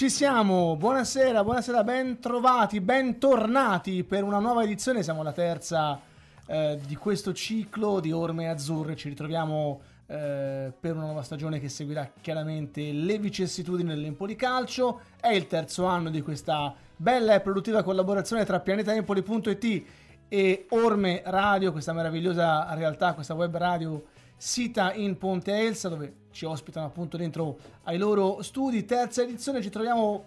Ci siamo, buonasera, buonasera, ben trovati, bentornati per una nuova edizione, siamo alla terza eh, di questo ciclo di Orme Azzurre, ci ritroviamo eh, per una nuova stagione che seguirà chiaramente le vicissitudini dell'Empoli Calcio, è il terzo anno di questa bella e produttiva collaborazione tra pianetaempoli.it e Orme Radio, questa meravigliosa realtà, questa web radio sita in Ponte Elsa dove ci ospitano appunto dentro ai loro studi. Terza edizione, ci troviamo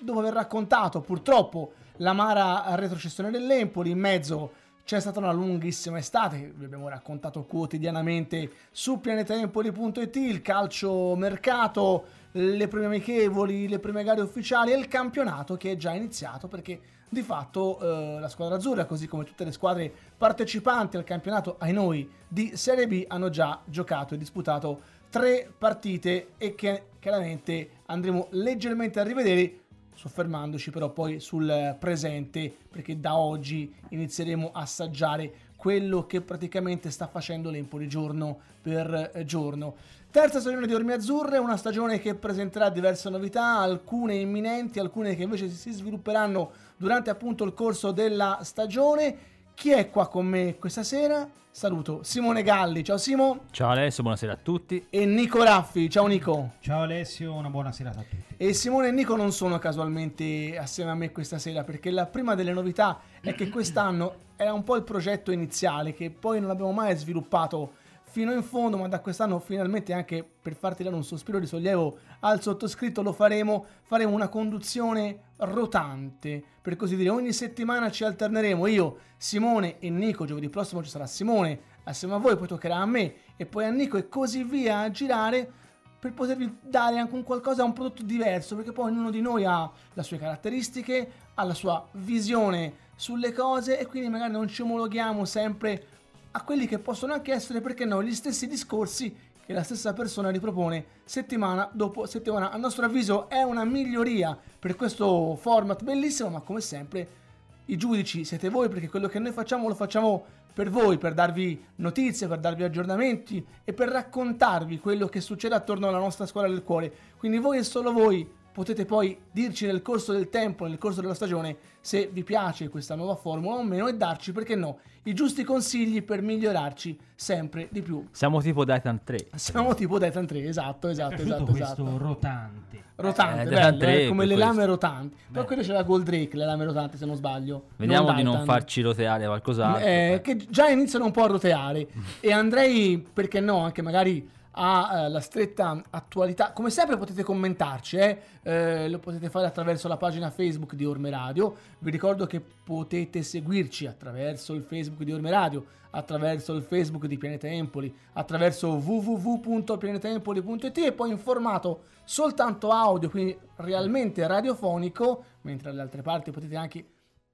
dopo aver raccontato purtroppo l'amara retrocessione dell'Empoli. In mezzo c'è stata una lunghissima estate vi abbiamo raccontato quotidianamente su pianetaempoli.it, il calcio mercato, le prime amichevoli, le prime gare ufficiali e il campionato che è già iniziato perché di fatto eh, la squadra azzurra, così come tutte le squadre partecipanti al campionato ai noi di Serie B, hanno già giocato e disputato tre partite e che chiaramente andremo leggermente a rivedere soffermandoci però poi sul presente perché da oggi inizieremo a assaggiare quello che praticamente sta facendo l'Empoli giorno per giorno. Terza stagione di Ormi Azzurre, una stagione che presenterà diverse novità, alcune imminenti, alcune che invece si svilupperanno durante appunto il corso della stagione. Chi è qua con me questa sera? Saluto Simone Galli, ciao Simo. Ciao Alessio, buonasera a tutti. E Nico Raffi, ciao Nico. Ciao Alessio, una buona serata a tutti. E Simone e Nico non sono casualmente assieme a me questa sera perché la prima delle novità è che quest'anno era un po' il progetto iniziale che poi non abbiamo mai sviluppato fino in fondo, ma da quest'anno finalmente anche per farti dare un sospiro di sollievo al sottoscritto lo faremo, faremo una conduzione rotante, per così dire, ogni settimana ci alterneremo. Io, Simone e Nico, giovedì prossimo ci sarà Simone assieme a voi, poi toccherà a me e poi a Nico e così via a girare per potervi dare anche un qualcosa, un prodotto diverso, perché poi ognuno di noi ha le sue caratteristiche, ha la sua visione sulle cose e quindi magari non ci omologhiamo sempre a quelli che possono anche essere, perché no, gli stessi discorsi che la stessa persona ripropone settimana dopo settimana. A nostro avviso è una miglioria per questo format bellissimo, ma come sempre i giudici siete voi perché quello che noi facciamo lo facciamo per voi, per darvi notizie, per darvi aggiornamenti e per raccontarvi quello che succede attorno alla nostra scuola del cuore. Quindi voi e solo voi potete poi dirci nel corso del tempo, nel corso della stagione, se vi piace questa nuova formula o meno e darci, perché no, i giusti consigli per migliorarci sempre di più. Siamo tipo Daitan 3. Siamo tipo Daitan 3, esatto, esatto, esatto. questo esatto. rotante. Rotante, Eh, bello, Daitan eh, 3 come le lame questo. rotanti. Però quelle c'era Gold Drake, le lame rotanti se non sbaglio. Vediamo di non farci roteare qualcos'altro. Eh, che già iniziano un po' a roteare e andrei, perché no, anche magari alla stretta attualità. Come sempre potete commentarci, eh? Eh, lo potete fare attraverso la pagina Facebook di Orme Radio. Vi ricordo che potete seguirci attraverso il Facebook di Orme Radio, attraverso il Facebook di Pianeta Empoli, attraverso www.pianetaempoli.it e poi in formato soltanto audio, quindi realmente radiofonico, mentre alle altre parti potete anche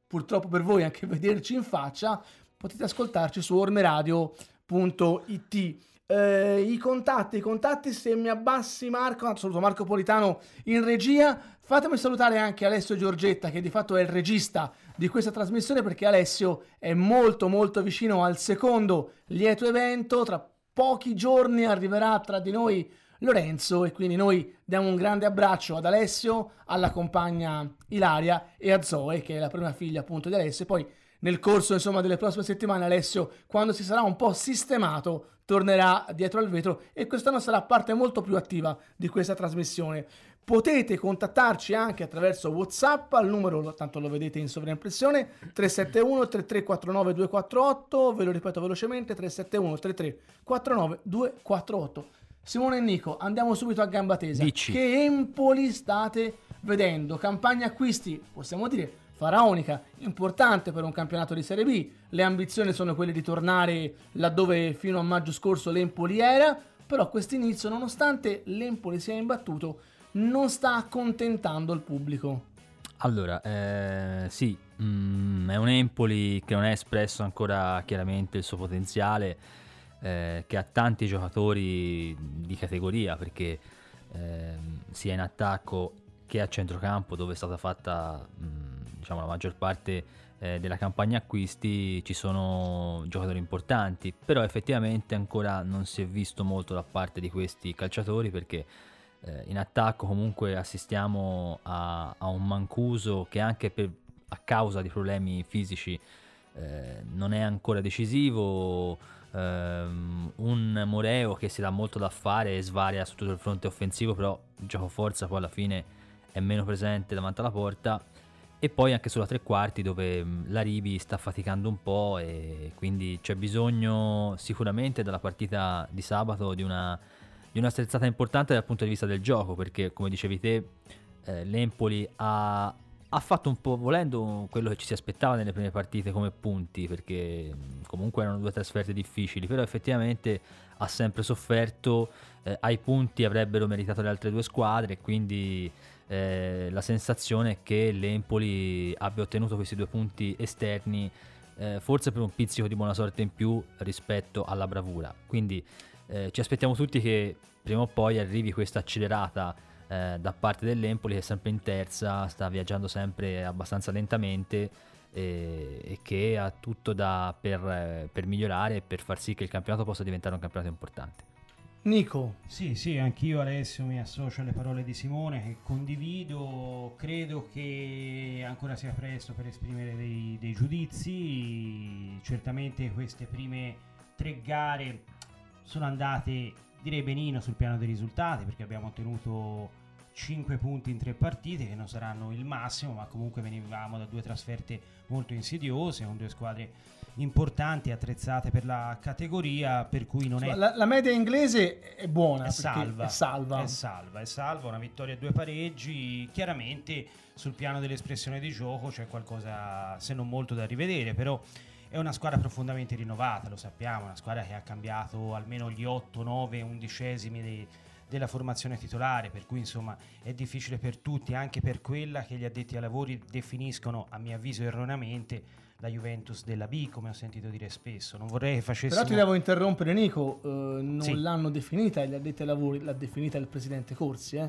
purtroppo per voi anche vederci in faccia, potete ascoltarci su ormeradio.it. Eh, I contatti, i contatti, se mi abbassi Marco, saluto Marco Politano in regia, fatemi salutare anche Alessio Giorgetta che di fatto è il regista di questa trasmissione perché Alessio è molto molto vicino al secondo lieto evento, tra pochi giorni arriverà tra di noi Lorenzo e quindi noi diamo un grande abbraccio ad Alessio, alla compagna Ilaria e a Zoe che è la prima figlia appunto di Alessio. E poi nel corso insomma delle prossime settimane Alessio quando si sarà un po' sistemato tornerà dietro al vetro e quest'anno sarà parte molto più attiva di questa trasmissione. Potete contattarci anche attraverso whatsapp al numero tanto lo vedete in sovraimpressione 371 3349 248 ve lo ripeto velocemente 371 3349 248 Simone e Nico andiamo subito a gamba tesa. Dici. che Empoli state vedendo? Campagna acquisti possiamo dire faraonica, importante per un campionato di Serie B. Le ambizioni sono quelle di tornare laddove fino a maggio scorso l'Empoli era, però questo inizio, nonostante l'Empoli sia imbattuto, non sta accontentando il pubblico. Allora, eh, sì, mm, è un Empoli che non ha espresso ancora chiaramente il suo potenziale, eh, che ha tanti giocatori di categoria, perché ehm, sia in attacco che a centrocampo, dove è stata fatta mm, diciamo, la maggior parte eh, della campagna acquisti, ci sono giocatori importanti, però effettivamente ancora non si è visto molto da parte di questi calciatori perché Eh, in attacco comunque assistiamo a, a, un Mancuso che anche per, a causa di problemi fisici eh, non è ancora decisivo, ehm, un Moreo che si dà molto da fare e svaria su tutto il fronte offensivo, però gioco forza poi alla fine è meno presente davanti alla porta e poi anche sulla tre quarti dove la Rivi sta faticando un po' e quindi c'è bisogno sicuramente dalla partita di sabato di una, di una sterzata importante dal punto di vista del gioco perché come dicevi te eh, l'Empoli ha, ha fatto un po' volendo quello che ci si aspettava nelle prime partite come punti perché comunque erano due trasferte difficili però effettivamente ha sempre sofferto eh, ai punti avrebbero meritato le altre due squadre quindi eh, la sensazione è che l'Empoli abbia ottenuto questi due punti esterni eh, forse per un pizzico di buona sorte in più rispetto alla bravura. Quindi eh, ci aspettiamo tutti che prima o poi arrivi questa accelerata eh, da parte dell'Empoli che è sempre in terza, sta viaggiando sempre abbastanza lentamente e, e che ha tutto da, per, eh, per migliorare e per far sì che il campionato possa diventare un campionato importante. Nico. Sì, sì, anch'io Alessio mi associo alle parole di Simone che condivido, credo che ancora sia presto per esprimere dei, dei giudizi, certamente queste prime tre gare sono andate direi benino sul piano dei risultati perché abbiamo ottenuto 5 punti in tre partite che non saranno il massimo ma comunque venivamo da due trasferte molto insidiose con due squadre importanti attrezzate per la categoria per cui non è la, la media inglese è buona è salva, è salva. È salva è salva una vittoria e due pareggi. Chiaramente sul piano dell'espressione di gioco c'è qualcosa se non molto da rivedere però è una squadra profondamente rinnovata lo sappiamo una squadra che ha cambiato almeno gli 8 9 undicesimi dei della formazione titolare, per cui insomma è difficile per tutti, anche per quella che gli addetti ai lavori definiscono, a mio avviso erroneamente, la Juventus della B, come ho sentito dire spesso. Non vorrei che facessimo... Però ti devo interrompere Nico, eh, non sì. l'hanno definita gli addetti ai lavori, l'ha definita il presidente Corsi, eh?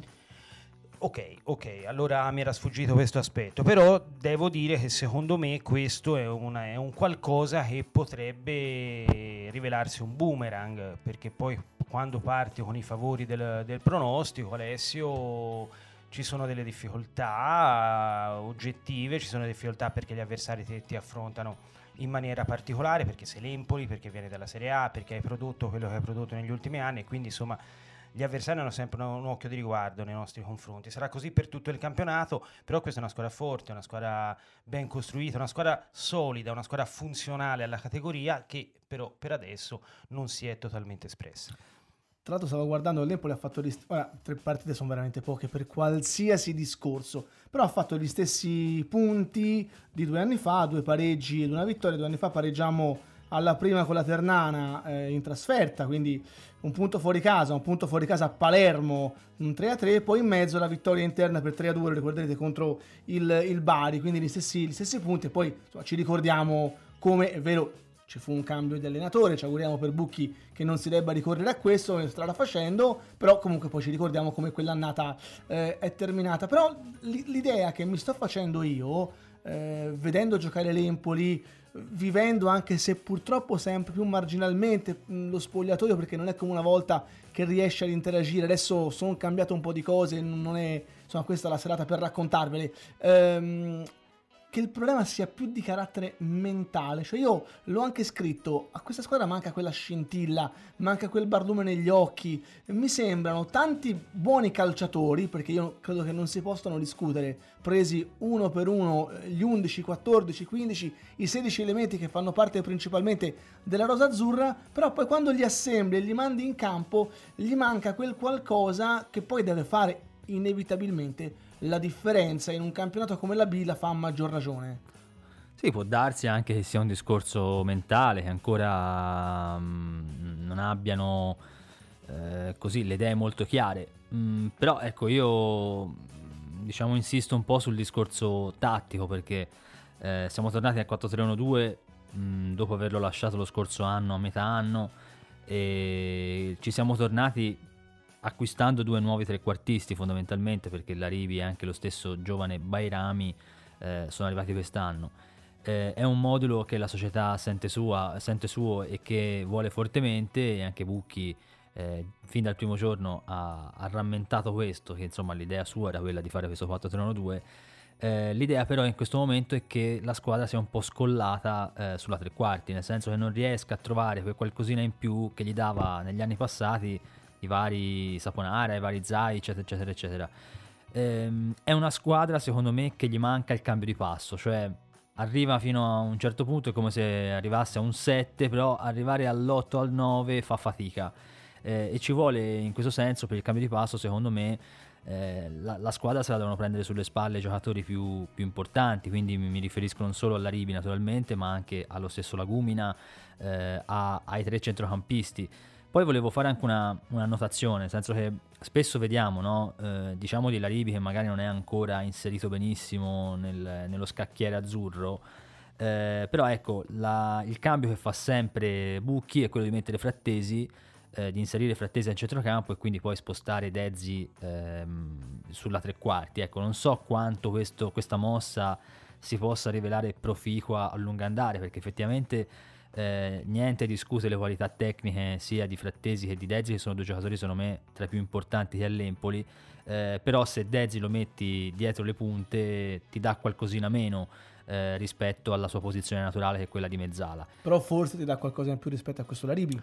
Ok, ok, allora mi era sfuggito questo aspetto, però devo dire che secondo me questo è, una, è, un qualcosa che potrebbe rivelarsi un boomerang, perché poi quando parti con i favori del, del pronostico, Alessio, ci sono delle difficoltà oggettive, ci sono difficoltà perché gli avversari ti, ti affrontano in maniera particolare, perché sei l'Empoli, perché vieni dalla Serie A, perché hai prodotto quello che hai prodotto negli ultimi anni, quindi insomma gli avversari hanno sempre un, un, occhio di riguardo nei nostri confronti. Sarà così per tutto il campionato, però questa è una squadra forte, una squadra ben costruita, una squadra solida, una squadra funzionale alla categoria che però per adesso non si è totalmente espressa. Tra l'altro stavo guardando l'Empoli ha fatto gli st- ora, tre partite sono veramente poche per qualsiasi discorso, però ha fatto gli stessi punti di due anni fa, due pareggi ed una vittoria, due anni fa pareggiamo alla prima con la Ternana eh, in trasferta, quindi un punto fuori casa, un punto fuori casa a Palermo, un 3-3, poi in mezzo la vittoria interna per 3-2, ricorderete, contro il, il Bari, quindi gli stessi, gli stessi punti e poi insomma, ci ricordiamo come, è vero, ci fu un cambio di allenatore, ci auguriamo per Bucchi che non si debba ricorrere a questo, come strada facendo, però comunque poi ci ricordiamo come quell'annata eh, è terminata. Però l'idea che mi sto facendo io, eh, vedendo giocare l'Empoli, vivendo anche se purtroppo sempre più marginalmente lo spogliatoio perché non è come una volta che riesce ad interagire adesso sono cambiate un po' di cose non è insomma questa è la serata per raccontarvele ehm, che il problema sia più di carattere mentale. Cioè io l'ho anche scritto, a questa squadra manca quella scintilla, manca quel barlume negli occhi. Mi sembrano tanti buoni calciatori, perché io credo che non si possano discutere, presi uno per uno eh, gli 11, 14, 15, i 16 elementi che fanno parte principalmente della rosa azzurra, però poi quando li assembli e li mandi in campo, gli manca quel qualcosa che poi deve fare inevitabilmente la differenza in un campionato come la B la fa a maggior ragione. Sì, può darsi anche che sia un discorso mentale, che ancora mh, non abbiano eh, così le idee molto chiare. Mm, però ecco, io diciamo insisto un po' sul discorso tattico perché eh, siamo tornati al 4-3-1-2 mh, dopo averlo lasciato lo scorso anno a metà anno e ci siamo tornati acquistando due nuovi trequartisti fondamentalmente perché l'Arivi e anche lo stesso giovane Bairami eh, sono arrivati quest'anno. Eh, è un modulo che la società sente, sua, sente suo e che vuole fortemente e anche Bucchi eh, fin dal primo giorno ha, ha, rammentato questo, che insomma l'idea sua era quella di fare questo 4-3-1-2. Eh, l'idea però in questo momento è che la squadra sia un po' scollata eh, sulla tre quarti, nel senso che non riesca a trovare quel qualcosina in più che gli dava negli anni passati i vari Saponara, i vari Zai, eccetera, eccetera, eccetera. Ehm, è una squadra, secondo me, che gli manca il cambio di passo, cioè arriva fino a un certo punto è come se arrivasse a un 7, però arrivare all'8 al 9 fa fatica. Eh, e ci vuole in questo senso per il cambio di passo, secondo me, eh, la, la, squadra se la devono prendere sulle spalle i giocatori più, più importanti, quindi mi, mi, riferisco non solo alla Ribi naturalmente, ma anche allo stesso Lagumina, eh, a, ai tre centrocampisti. Poi volevo fare anche una, una notazione, nel senso che spesso vediamo, no? eh, diciamo di Laribi che magari non è ancora inserito benissimo nel, nello scacchiere azzurro, eh, però ecco, la, il cambio che fa sempre Bucchi è quello di mettere Frattesi, eh, di inserire Frattesi al centrocampo e quindi poi spostare Dezzi ehm, sulla tre quarti. Ecco, non so quanto questo, questa mossa si possa rivelare proficua a lungo andare, perché effettivamente eh, niente discute le qualità tecniche sia di Frattesi che di Dezzi, che sono due giocatori secondo me tra i più importanti che all'Empoli. Eh, però se Dezzi lo metti dietro le punte ti dà qualcosina meno eh, rispetto alla sua posizione naturale che è quella di mezzala. Però forse ti dà qualcosa in più rispetto a questo Laribi.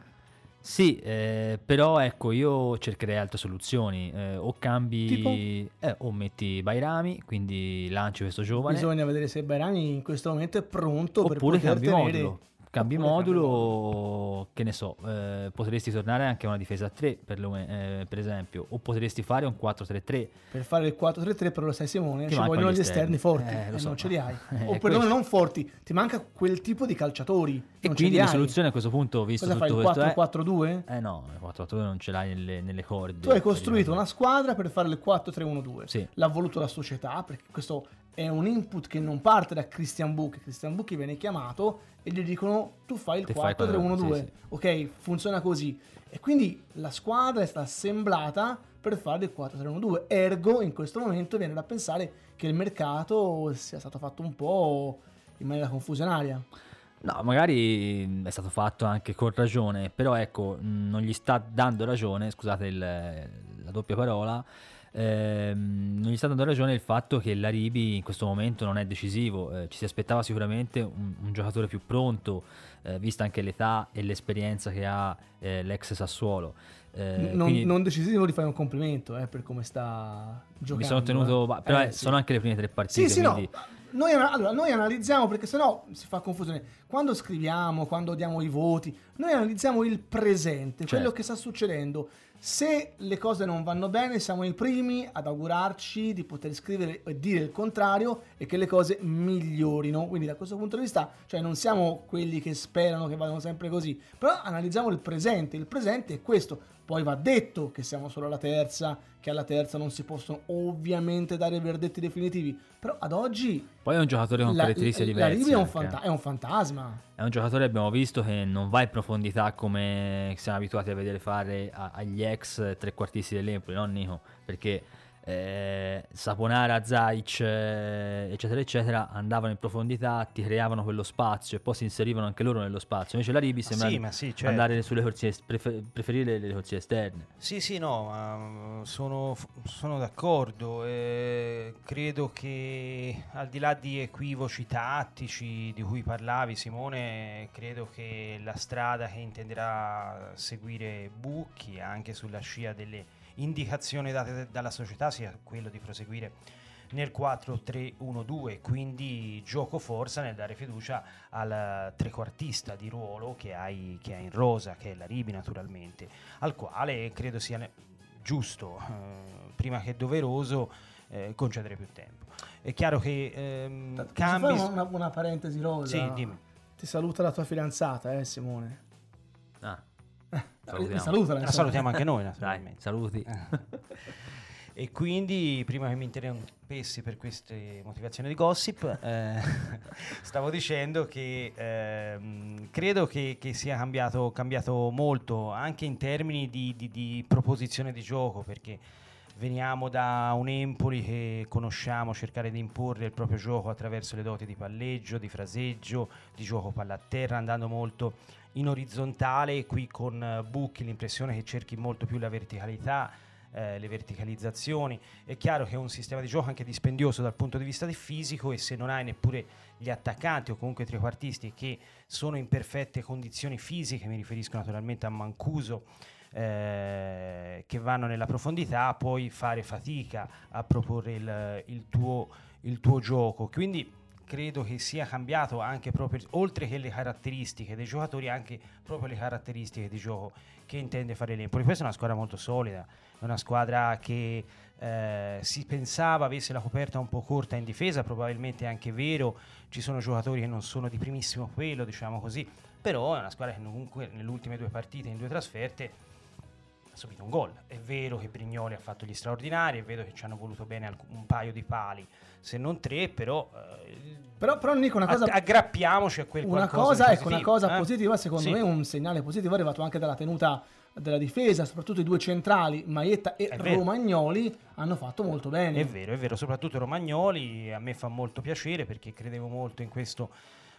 Sì, eh, però ecco, io cercherei altre soluzioni. Eh, o cambi, eh, o metti Bairami, quindi lanci questo giovane. Bisogna vedere se Bairami in questo momento è pronto Oppure per poter cambi tenere... modulo cambi modulo, che ne so, eh, potresti tornare anche a una difesa a 3 per, eh, per, esempio, o potresti fare un 4-3-3. Per fare il 4-3-3 però lo sai Simone, ci vogliono gli esterni, esterni forti eh, e so. non ce li hai. Eh, o perlomeno non forti, ti manca quel tipo di calciatori. E quindi la soluzione a questo punto, visto Cosa tutto fai, il 4-4-2? Eh no, il 4-4-2 non ce l'hai nelle, nelle corde. Tu hai costruito una squadra per fare il 4-3-1-2. Sì. L'ha voluto la società, perché questo è un input che non parte da Christian Bucchi. Christian Bucchi viene chiamato e gli dicono tu fai il 4-3-1-2. Sì, sì. Ok, funziona così. E quindi la squadra è stata assemblata per fare il 4-3-1-2. Ergo, in questo momento viene da pensare che il mercato sia stato fatto un po' in maniera confusionaria. No, magari è stato fatto anche con ragione, però ecco, non gli sta dando ragione, scusate il, la doppia parola, Ehm, non gli sta dando ragione il fatto che l'Aribi in questo momento non è decisivo, eh, ci si aspettava sicuramente un, un giocatore più pronto, eh, vista anche l'età e l'esperienza che ha eh, l'ex Sassuolo. Eh, non, quindi, non, decisivo di fare un complimento eh, per come sta giocando. Mi sono tenuto, però eh, sì. sono anche le prime tre partite. Sì, sì, quindi... no. Noi, allora, noi analizziamo perché sennò si fa confusione. Quando scriviamo, quando diamo i voti, noi analizziamo il presente, certo. quello che sta succedendo. Se le cose non vanno bene, siamo i primi ad augurarci di poter scrivere e dire il contrario e che le cose migliorino. Quindi, da questo punto di vista, cioè non siamo quelli che sperano che vadano sempre così, però analizziamo il presente. Il presente è questo. Poi va detto che siamo solo alla terza, che alla terza non si possono ovviamente dare verdetti definitivi, però ad oggi... Poi è un giocatore con la, caratteristiche diverse. La Rivi è un, fanta- è un, fantasma. È un giocatore, abbiamo visto, che non va in profondità come siamo abituati a vedere fare agli ex trequartisti dell'Empoli, no Nico? Perché eh, Saponara, Zaic, eh, eccetera, eccetera, andavano in profondità, ti creavano quello spazio e poi si inserivano anche loro nello spazio. Invece la Ribi sembra sì, sì, certo. andare sulle corsie, prefer- preferire le, corsie esterne. Sì, sì, no, sono, sono, d'accordo. Eh, credo che al di là di equivoci tattici di cui parlavi, Simone, credo che la strada che intenderà seguire Bucchi anche sulla scia delle indicazione date dalla società sia quello di proseguire nel 4-3-1-2, quindi gioco forza nel dare fiducia al trequartista di ruolo che hai, che hai in rosa, che è la Ribi naturalmente, al quale credo sia giusto, eh, prima che doveroso, eh, concedere più tempo. È chiaro che ehm, cambi... Una, una, parentesi rosa? Sì, dimmi. Ti saluta la tua fidanzata, eh Simone? Ah. Salutiamo. Salutala, la salutiamo anche noi, Dai, saluti. e quindi, prima che mi interrompessi per queste motivazioni di gossip, eh, stavo dicendo che eh, credo che, che, sia cambiato, cambiato, molto anche in termini di, di, di proposizione di gioco, perché veniamo da un Empoli che conosciamo cercare di imporre il proprio gioco attraverso le doti di palleggio, di fraseggio, di gioco palla a terra, andando molto in orizzontale, qui con uh, Bucchi l'impressione che cerchi molto più la verticalità, eh, le verticalizzazioni. È chiaro che è un sistema di gioco anche dispendioso dal punto di vista del fisico e se non hai neppure gli attaccanti o comunque i trequartisti che sono in perfette condizioni fisiche, mi riferisco naturalmente a Mancuso, eh, che vanno nella profondità, puoi fare fatica a proporre il, il, tuo, il tuo gioco. Quindi credo che sia cambiato anche proprio, oltre che le caratteristiche dei giocatori, anche proprio le caratteristiche di gioco che intende fare l'Empoli. Questa è una squadra molto solida, è una squadra che eh, si pensava avesse la coperta un po' corta in difesa, probabilmente è anche vero, ci sono giocatori che non sono di primissimo pelo, diciamo così, però è una squadra che comunque nelle ultime due partite, in due trasferte, subito un gol. È vero che Brignoli ha fatto gli straordinari, è vero che ci hanno voluto bene un paio di pali, se non tre, però... Eh, però, però Nico, una cosa... Aggrappiamoci a quel una cosa, ecco, una cosa eh? positiva, secondo sì. me un segnale positivo è arrivato anche dalla tenuta della difesa, soprattutto i due centrali, Maietta e Romagnoli, hanno fatto molto bene. È vero, è vero, soprattutto Romagnoli a me fa molto piacere perché credevo molto in questo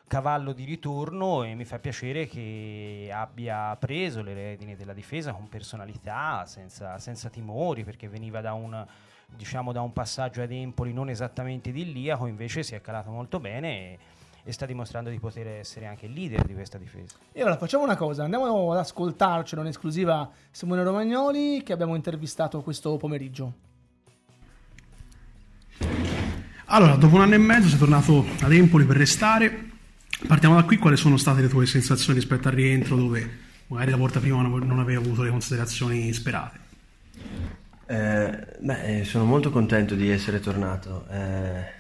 cavallo di ritorno e mi fa piacere che abbia preso le redini della difesa con personalità, senza, senza timori, perché veniva da un, diciamo, da un passaggio ad Empoli non esattamente idilliaco, invece si è calato molto bene e, e sta dimostrando di poter essere anche il leader di questa difesa. E allora facciamo una cosa, andiamo ad ascoltarcelo in esclusiva Simone Romagnoli che abbiamo intervistato questo pomeriggio. Allora, dopo un anno e mezzo sei tornato ad Empoli per restare, Partiamo da qui, quali sono state le tue sensazioni rispetto al rientro dove magari la volta prima non avevi avuto le considerazioni sperate? Eh, beh, sono molto contento di essere tornato. Eh,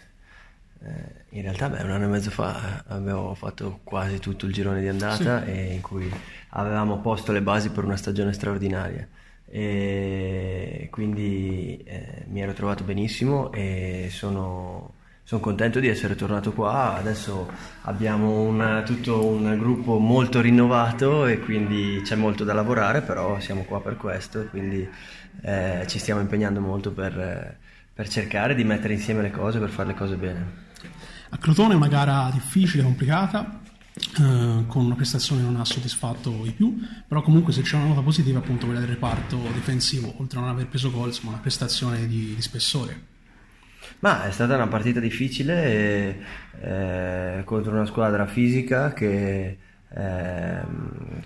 eh, in realtà, beh, un anno e mezzo fa avevo fatto quasi tutto il girone di andata sì. in cui avevamo posto le basi per una stagione straordinaria. E quindi eh, mi ero trovato benissimo e sono sono contento di essere tornato qua, adesso abbiamo un, tutto un gruppo molto rinnovato e quindi c'è molto da lavorare, però siamo qua per questo quindi eh, ci stiamo impegnando molto per, per, cercare di mettere insieme le cose, per fare le cose bene. A Crotone è una gara difficile, complicata, eh, con una prestazione che non ha soddisfatto i più, però comunque se c'è una nota positiva appunto quella del reparto difensivo, oltre a non aver preso gol, insomma una prestazione di, di spessore. Ma è stata una partita difficile e, eh, contro una squadra fisica che, eh,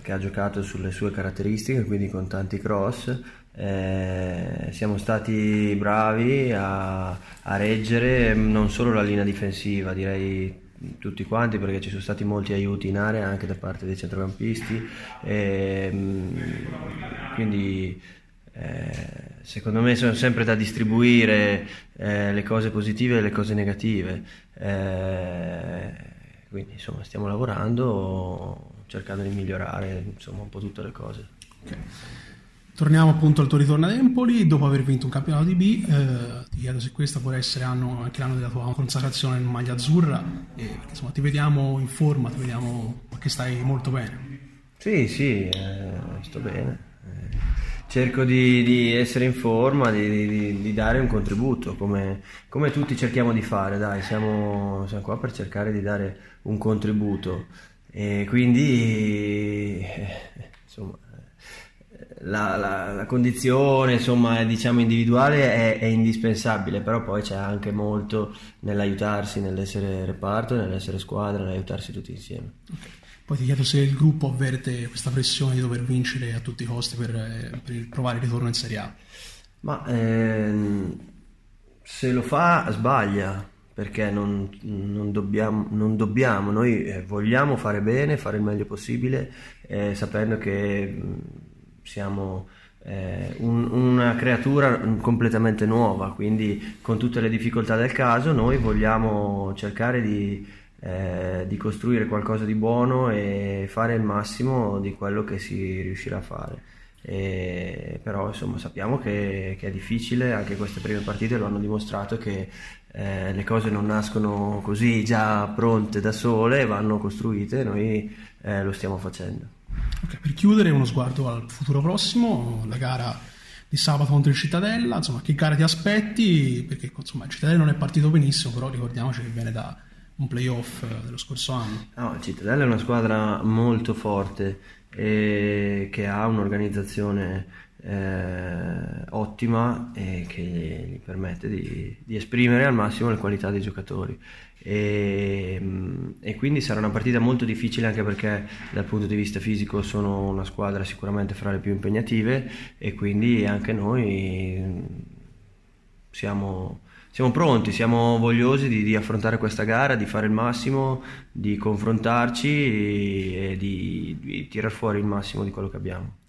che, ha giocato sulle sue caratteristiche, quindi con tanti cross. Eh, siamo stati bravi a, a, reggere non solo la linea difensiva, direi tutti quanti perché ci sono stati molti aiuti in area anche da parte dei centrocampisti. E, quindi eh, secondo me sono sempre da distribuire eh, le cose positive e le cose negative. Eh, quindi insomma stiamo lavorando, cercando di migliorare insomma, un po' tutte le cose. Okay. Torniamo appunto al tuo ritorno ad Empoli, dopo aver vinto un campionato di B, eh, ti chiedo se questo può essere anno, anche l'anno della tua consacrazione in maglia azzurra, e, insomma ti vediamo in forma, ti vediamo che stai molto bene. Sì, sì, eh, sto bene cerco di, di, essere in forma, di, di, di dare un contributo, come, come, tutti cerchiamo di fare, dai, siamo, siamo, qua per cercare di dare un contributo e quindi eh, insomma, la, la, la, condizione insomma, diciamo, individuale è, è, indispensabile, però poi c'è anche molto nell'aiutarsi, nell'essere reparto, nell'essere squadra, nell'aiutarsi tutti insieme. Okay. Poi ti chiedo se il gruppo avverte questa pressione di dover vincere a tutti i costi per, eh, per provare il ritorno in Serie A. Ma ehm, se lo fa sbaglia perché non, non, dobbiamo, non dobbiamo, noi eh, vogliamo fare bene, fare il meglio possibile, eh, sapendo che siamo eh, un, una creatura completamente nuova, quindi con tutte le difficoltà del caso noi vogliamo cercare di eh, di costruire qualcosa di buono e fare il massimo di quello che si riuscirà a fare. E, però insomma sappiamo che, che, è difficile, anche queste prime partite lo hanno dimostrato che eh, le cose non nascono così già pronte da sole, vanno costruite e noi eh, lo stiamo facendo. Okay, per chiudere uno sguardo al futuro prossimo, la gara di sabato contro il Cittadella, insomma che gara ti aspetti, perché insomma il Cittadella non è partito benissimo, però ricordiamoci che viene da un playoff eh, dello scorso anno. No, il Cittadella è una squadra molto forte e che ha un'organizzazione eh, ottima e che gli permette di, di, esprimere al massimo le qualità dei giocatori. E, mm, e, quindi sarà una partita molto difficile anche perché dal punto di vista fisico sono una squadra sicuramente fra le più impegnative e quindi anche noi mm, siamo, siamo pronti, siamo vogliosi di, di, affrontare questa gara, di fare il massimo, di confrontarci e, e di, di tirar fuori il massimo di quello che abbiamo.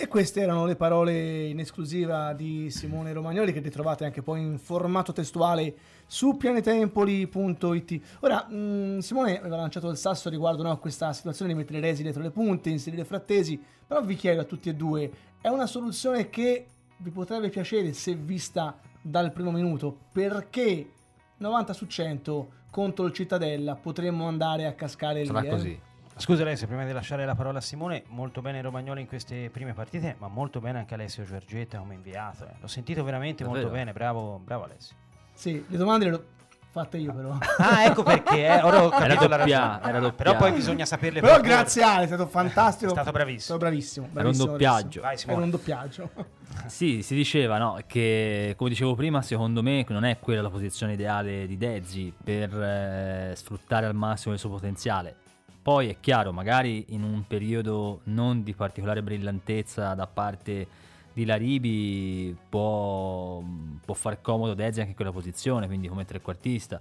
E queste erano le parole in esclusiva di Simone Romagnoli che ritrovate anche poi in formato testuale su pianetempoli.it. Ora, mh, mm, Simone aveva lanciato il sasso riguardo no, a questa situazione di mettere resi dietro le punte, inserire frattesi, però vi chiedo a tutti e due, è una soluzione che vi potrebbe piacere se vista dal primo minuto? Perché 90 su 100 contro il Cittadella potremmo andare a cascare Sarà lì. Sarà così. Scusa Alessio, prima di lasciare la parola a Simone, molto bene Romagnoli in queste prime partite, ma molto bene anche Alessio Giorgetta come inviato. Eh. L'ho sentito veramente Davvero? molto bene, bravo, bravo Alessio. Sì, le domande le ho fatte io però. Ah, ecco perché, eh. ora ho capito era la doppia, ragione. era doppia. Però poi bisogna saperle però per grazie Ale, è stato fantastico. È stato bravissimo. Stato bravissimo. Era un bravissimo, doppiaggio. Vai Era un doppiaggio. Sì, si diceva no, che, come dicevo prima, secondo me non è quella la posizione ideale di Dezzi per eh, sfruttare al massimo il suo potenziale. Poi è chiaro, magari in un periodo non di particolare brillantezza da parte di Laribi può, può far comodo Dezzi anche in quella posizione, quindi come trequartista.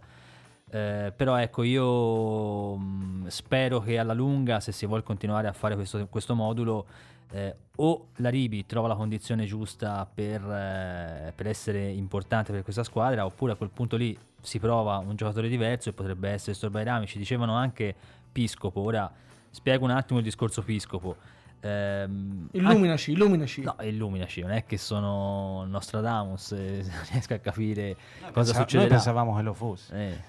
Eh, però ecco, io mh, spero che alla lunga, se si vuole continuare a fare questo, questo modulo, eh, o la Ribi trova la condizione giusta per, eh, per, essere importante per questa squadra, oppure a quel punto lì si prova un giocatore diverso e potrebbe essere Storbairami. Ci dicevano anche Piscopo. Ora spiego un attimo il discorso Piscopo. Ehm, illuminaci, anche... illuminaci. No, illuminaci, non è che sono Nostradamus, eh, non riesco a capire noi cosa pensa- succederà. Noi pensavamo che lo fosse.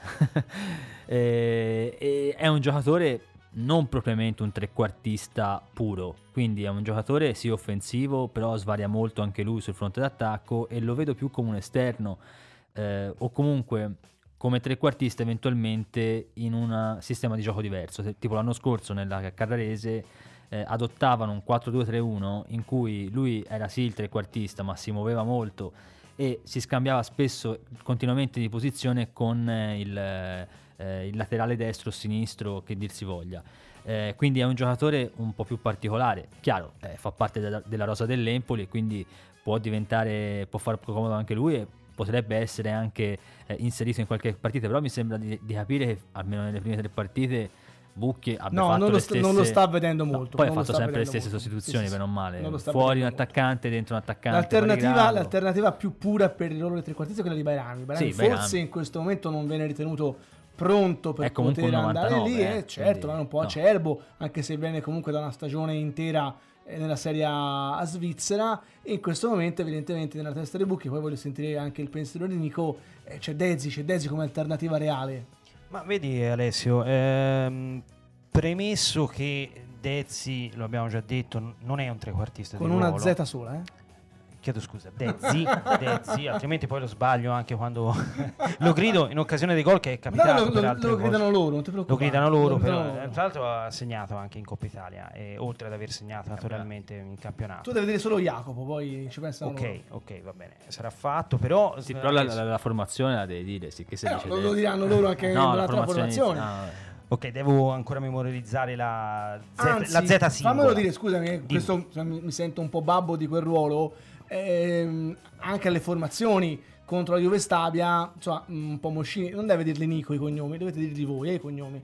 Eh. eh, è un giocatore non propriamente un trequartista puro, quindi è un giocatore sì offensivo, però svaria molto anche lui sul fronte d'attacco e lo vedo più come un esterno eh, o comunque come trequartista eventualmente in un sistema di gioco diverso, tipo l'anno scorso nella Carrarese eh, adottavano un 4-2-3-1 in cui lui era sì il trequartista ma si muoveva molto e si scambiava spesso continuamente di posizione con eh, il, eh, il, laterale destro o sinistro che dir si voglia. Eh, quindi è un giocatore un po' più particolare, chiaro, eh, fa parte de- della rosa dell'Empoli e quindi può diventare, può far comodo anche lui e potrebbe essere anche eh, inserito in qualche partita, però mi sembra di, di capire che almeno nelle prime tre partite Bucchi abbia no, fatto non lo, le stesse... non lo sta vedendo molto. No, poi ha fatto sempre le stesse molto. sostituzioni, sì, sì, per non male. non Fuori un molto. attaccante, dentro un attaccante. L'alternativa, l'alternativa, più pura per il ruolo di trequartista è quella di Bairami. Bairami Sì, forse Bairami. in questo momento non viene ritenuto pronto per poter un andare 99, lì. eh, Eh, certo, quindi, ma è un po' no. acerbo, anche se viene comunque da una stagione intera nella Serie A svizzera. E in questo momento, evidentemente, nella testa dei buchi, poi voglio sentire anche il pensiero di Nico. eh, c'è Dezzi, c'è Dezzi come alternativa reale. Ma vedi Alessio, ehm, premesso che Dezzi, lo abbiamo già detto, non è un trequartista Con una ruolo. Z sola, eh? Chiedo scusa, Dezzi, Dezzi, altrimenti poi lo sbaglio anche quando lo grido in occasione dei gol che è capitato lo, per lo- altre lo cose. gridano loro, non ti Lo preoccupare. gridano loro, Lo però, gridano eh, loro. tra l'altro ha segnato anche in Coppa Italia, e, oltre ad aver segnato naturalmente in campionato. Tu devi vedere solo Jacopo, poi ci pensano loro. Ok, ok, va bene, sarà fatto, però... Sì, eh, però la, adesso- la- la formazione la devi dire, sì, che se Eh no, dice lo- lo diranno loro anche no, durante la formazione. ah, vabbè. Ok, devo ancora memorizzare la Z, Anzi, la Z singola. fammelo dire, scusami, questo mi sento un po' babbo di quel ruolo. Ehm, anche alle formazioni contro la Juve Stabia, insomma, un po' moscini. Non deve dirli Nico i cognomi, dovete dirli voi eh, i cognomi.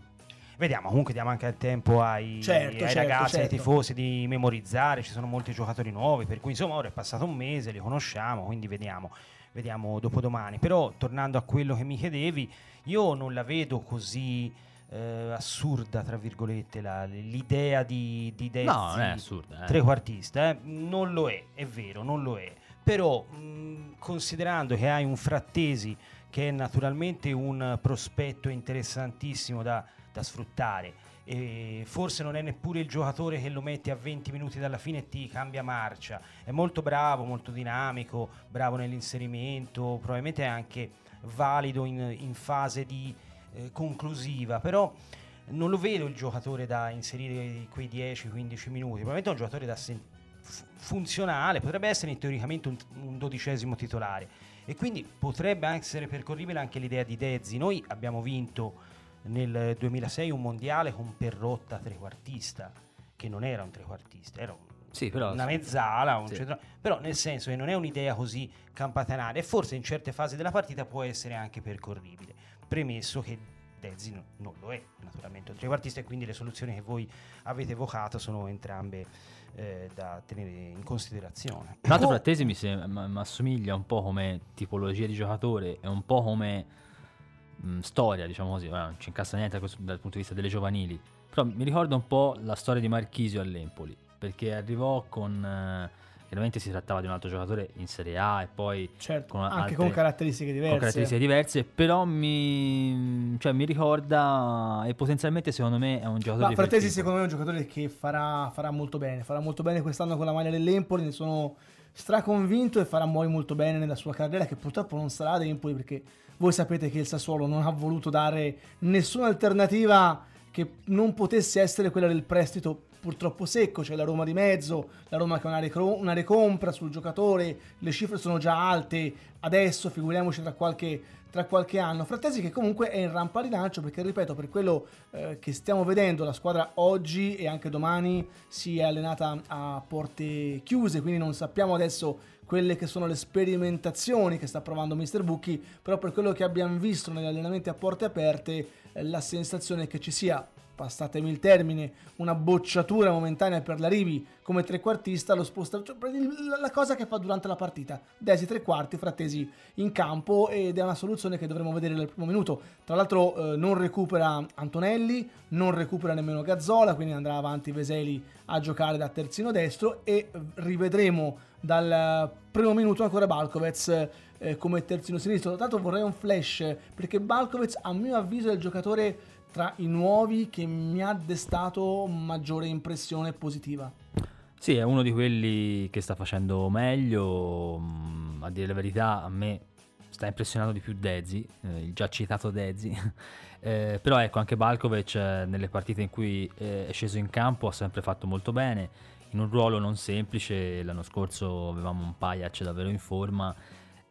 Vediamo, comunque diamo anche il tempo ai, Certo, ai certo, ragazzi, ai certo. tifosi di memorizzare, ci sono molti giocatori nuovi, per cui insomma ora è passato un mese, li conosciamo, quindi vediamo, vediamo dopodomani. Però tornando a quello che mi chiedevi, io non la vedo così eh, assurda, tra virgolette, la- l'idea di, di Dezzi No, non è assurda. eh. trequartista, eh. non lo è, è vero, non lo è. Però mh, considerando che hai un Frattesi che è naturalmente un prospetto interessantissimo da da sfruttare. E forse non è neppure il giocatore che lo metti a 20 minuti dalla fine e ti cambia marcia. È molto bravo, molto dinamico, bravo nell'inserimento, probabilmente è anche valido in, in fase di eh, conclusiva, però non lo vedo il giocatore da inserire quei 10-15 minuti, probabilmente è un giocatore da sen- funzionale, potrebbe essere teoricamente un, un, dodicesimo titolare. E quindi potrebbe essere percorribile anche l'idea di Dezzi. Noi abbiamo vinto nel 2006 un mondiale con Perrotta trequartista, che non era un trequartista, era un sì, però, una mezzala, un sì. centro... però nel senso che non è un'idea così campatanale. E forse in certe fasi della partita può essere anche percorribile, premesso che Dezzi no, non lo è naturalmente un trequartista e quindi le soluzioni che voi avete evocato sono entrambe eh, da tenere in considerazione. Tra l'altro Frattesi mi, mi assomiglia un po' come tipologia di giocatore e un po' come mh, storia, diciamo così, Ora, non ci incassa niente dal punto di vista delle giovanili, però mi ricorda un po' la storia di Marchisio all'Empoli, perché arrivò con... Eh, chiaramente si trattava di un altro giocatore in Serie A e poi certo, con anche altre, con caratteristiche diverse. Con caratteristiche diverse, però mi, cioè, mi ricorda e potenzialmente secondo me è un giocatore... Ma Frattesi secondo me è un giocatore che farà, farà molto bene, farà molto bene quest'anno con la maglia dell'Empoli, ne sono straconvinto e farà poi molto bene nella sua carriera che purtroppo non sarà ad Empoli perché voi sapete che il Sassuolo non ha voluto dare nessuna alternativa che non potesse essere quella del prestito purtroppo secco, c'è la Roma di mezzo, la Roma che ha una, recro- una recompra sul giocatore, le cifre sono già alte adesso, figuriamoci tra qualche, tra qualche anno. Frattesi che comunque è in rampa di lancio perché, ripeto, per quello eh, che stiamo vedendo, la squadra oggi e anche domani si è allenata a porte chiuse, quindi non sappiamo adesso quelle che sono le sperimentazioni che sta provando Mr. Bucchi, però per quello che abbiamo visto negli allenamenti a porte aperte, eh, la sensazione è che ci sia passatemi il termine, una bocciatura momentanea per la Rivi come trequartista, lo sposta, cioè, la cosa che fa durante la partita, Desi tre quarti, Frattesi in campo ed è una soluzione che dovremo vedere nel primo minuto. Tra l'altro eh, non recupera Antonelli, non recupera nemmeno Gazzola, quindi andrà avanti Veseli a giocare da terzino destro e rivedremo dal primo minuto ancora Balkovec eh, come terzino sinistro. Tanto vorrei un flash perché Balkovec a mio avviso è il giocatore tra i nuovi che mi ha destato maggiore impressione positiva. Sì, è uno di quelli che sta facendo meglio, mm, a dire la verità a me sta impressionando di più Dezzi, eh, il già citato Dezzi, eh, però ecco anche Balkovic eh, nelle partite in cui eh, è sceso in campo ha sempre fatto molto bene, in un ruolo non semplice, l'anno scorso avevamo un Pajac davvero in forma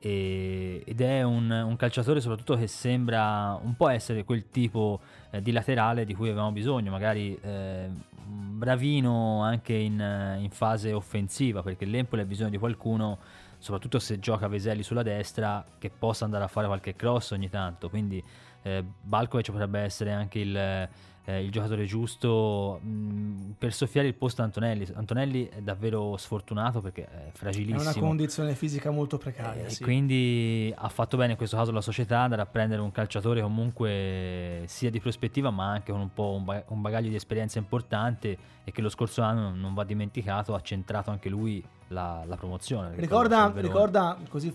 e, ed è un, un, calciatore soprattutto che sembra un po' essere quel tipo eh, di laterale di cui avevamo bisogno, magari eh, bravino anche in, in, fase offensiva, perché l'Empoli ha bisogno di qualcuno, soprattutto se gioca Veselli sulla destra, che possa andare a fare qualche cross ogni tanto, quindi eh, Balkovic potrebbe essere anche il eh, il giocatore giusto mh, per soffiare il posto a Antonelli. Antonelli è davvero sfortunato perché è fragilissimo. È una condizione fisica molto precaria. E sì. quindi ha fatto bene in questo caso la società andare a prendere un calciatore comunque sia di prospettiva ma anche con un po' un bagaglio di esperienza importante e che lo scorso anno non va dimenticato, ha centrato anche lui la, la promozione. Ricorda, ricorda così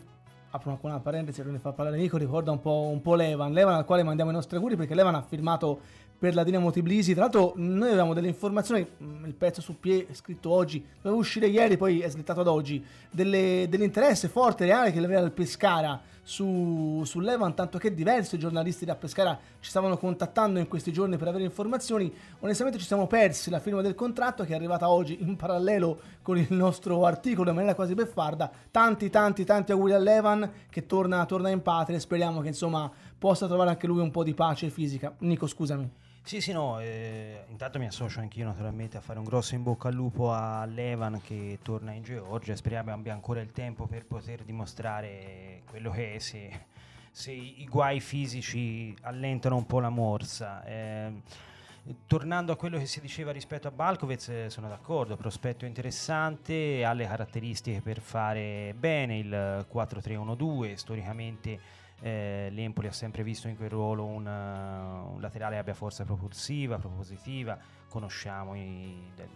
apro una, parentesi per ne far parlare Nico, ricorda un po', un po' Levan, Levan al quale mandiamo i nostri auguri perché Levan ha firmato per la Dinamo Tbilisi. Tra l'altro, noi avevamo delle informazioni. Mm, il pezzo su Pie è scritto oggi, doveva uscire ieri, poi è slittato ad oggi. Delle, dell'interesse forte, reale che aveva il Pescara su, su Levan, tanto che diversi giornalisti da Pescara ci stavano contattando in questi giorni per avere informazioni. Onestamente, ci siamo persi la firma del contratto che è arrivata oggi in parallelo con il nostro articolo in maniera quasi beffarda. Tanti, tanti, tanti auguri a Levan che torna, torna in patria speriamo che insomma possa trovare anche lui un po' di pace fisica. Nico, scusami. Sì, sì, no, eh, intanto mi associo anch'io naturalmente a fare un grosso in bocca al lupo a Levan che torna in Georgia, speriamo abbia ancora il tempo per poter dimostrare quello che è se, se i guai fisici allentano un po' la morsa. Eh, tornando a quello che si diceva rispetto a Balkovec, eh, sono d'accordo, prospetto interessante, ha le caratteristiche per fare bene il 4-3-1-2, storicamente eh, L'Empoli ha sempre visto in quel ruolo un, uh, un laterale che abbia forza propulsiva, propositiva. Conosciamo i, de,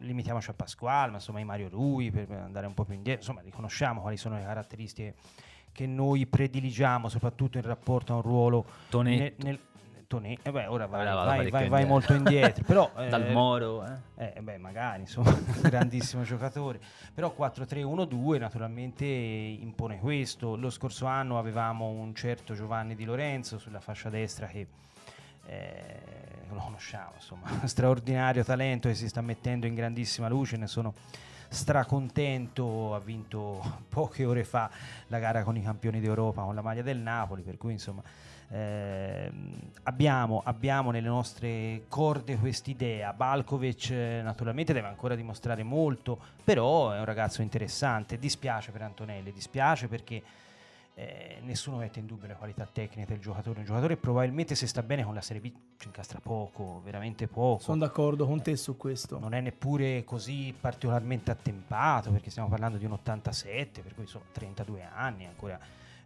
limitiamoci a Pasquale, ma insomma i Mario Rui per andare un po' più indietro, insomma riconosciamo quali sono le caratteristiche che noi prediligiamo, soprattutto in rapporto a un ruolo Tonetto. Nel, nel, Tonè, e beh, ora vai, Ora vado vai, vai, vai indietro. molto indietro, però... Dal eh, Moro, eh. eh, beh, magari, insomma, grandissimo giocatore. Però 4-3-1-2 naturalmente impone questo. Lo scorso anno avevamo un certo Giovanni Di Lorenzo sulla fascia destra che eh, lo conosciamo, insomma, straordinario talento che si sta mettendo in grandissima luce, ne sono stracontento, ha vinto poche ore fa la gara con i campioni d'Europa con la maglia del Napoli, per cui insomma ehm, abbiamo, abbiamo nelle nostre corde quest'idea. Balkovic eh, naturalmente deve ancora dimostrare molto, però è un ragazzo interessante. Dispiace per Antonelli, dispiace perché eh, nessuno mette in dubbio le qualità tecniche del giocatore. Un giocatore probabilmente se sta bene con la Serie B ci incastra poco, veramente poco. Sono d'accordo con te su questo. Non è neppure così particolarmente attempato perché stiamo parlando di un 87, per cui insomma 32 anni, ancora,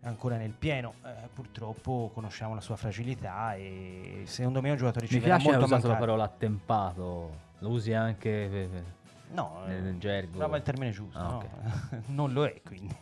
ancora nel pieno. Eh, purtroppo conosciamo la sua fragilità e secondo me è un giocatore ci Mi piace molto usato la parola attempato, lo usi anche per- per- No, nel eh, gergo. brava il termine giusto, Ah, no? non lo è quindi.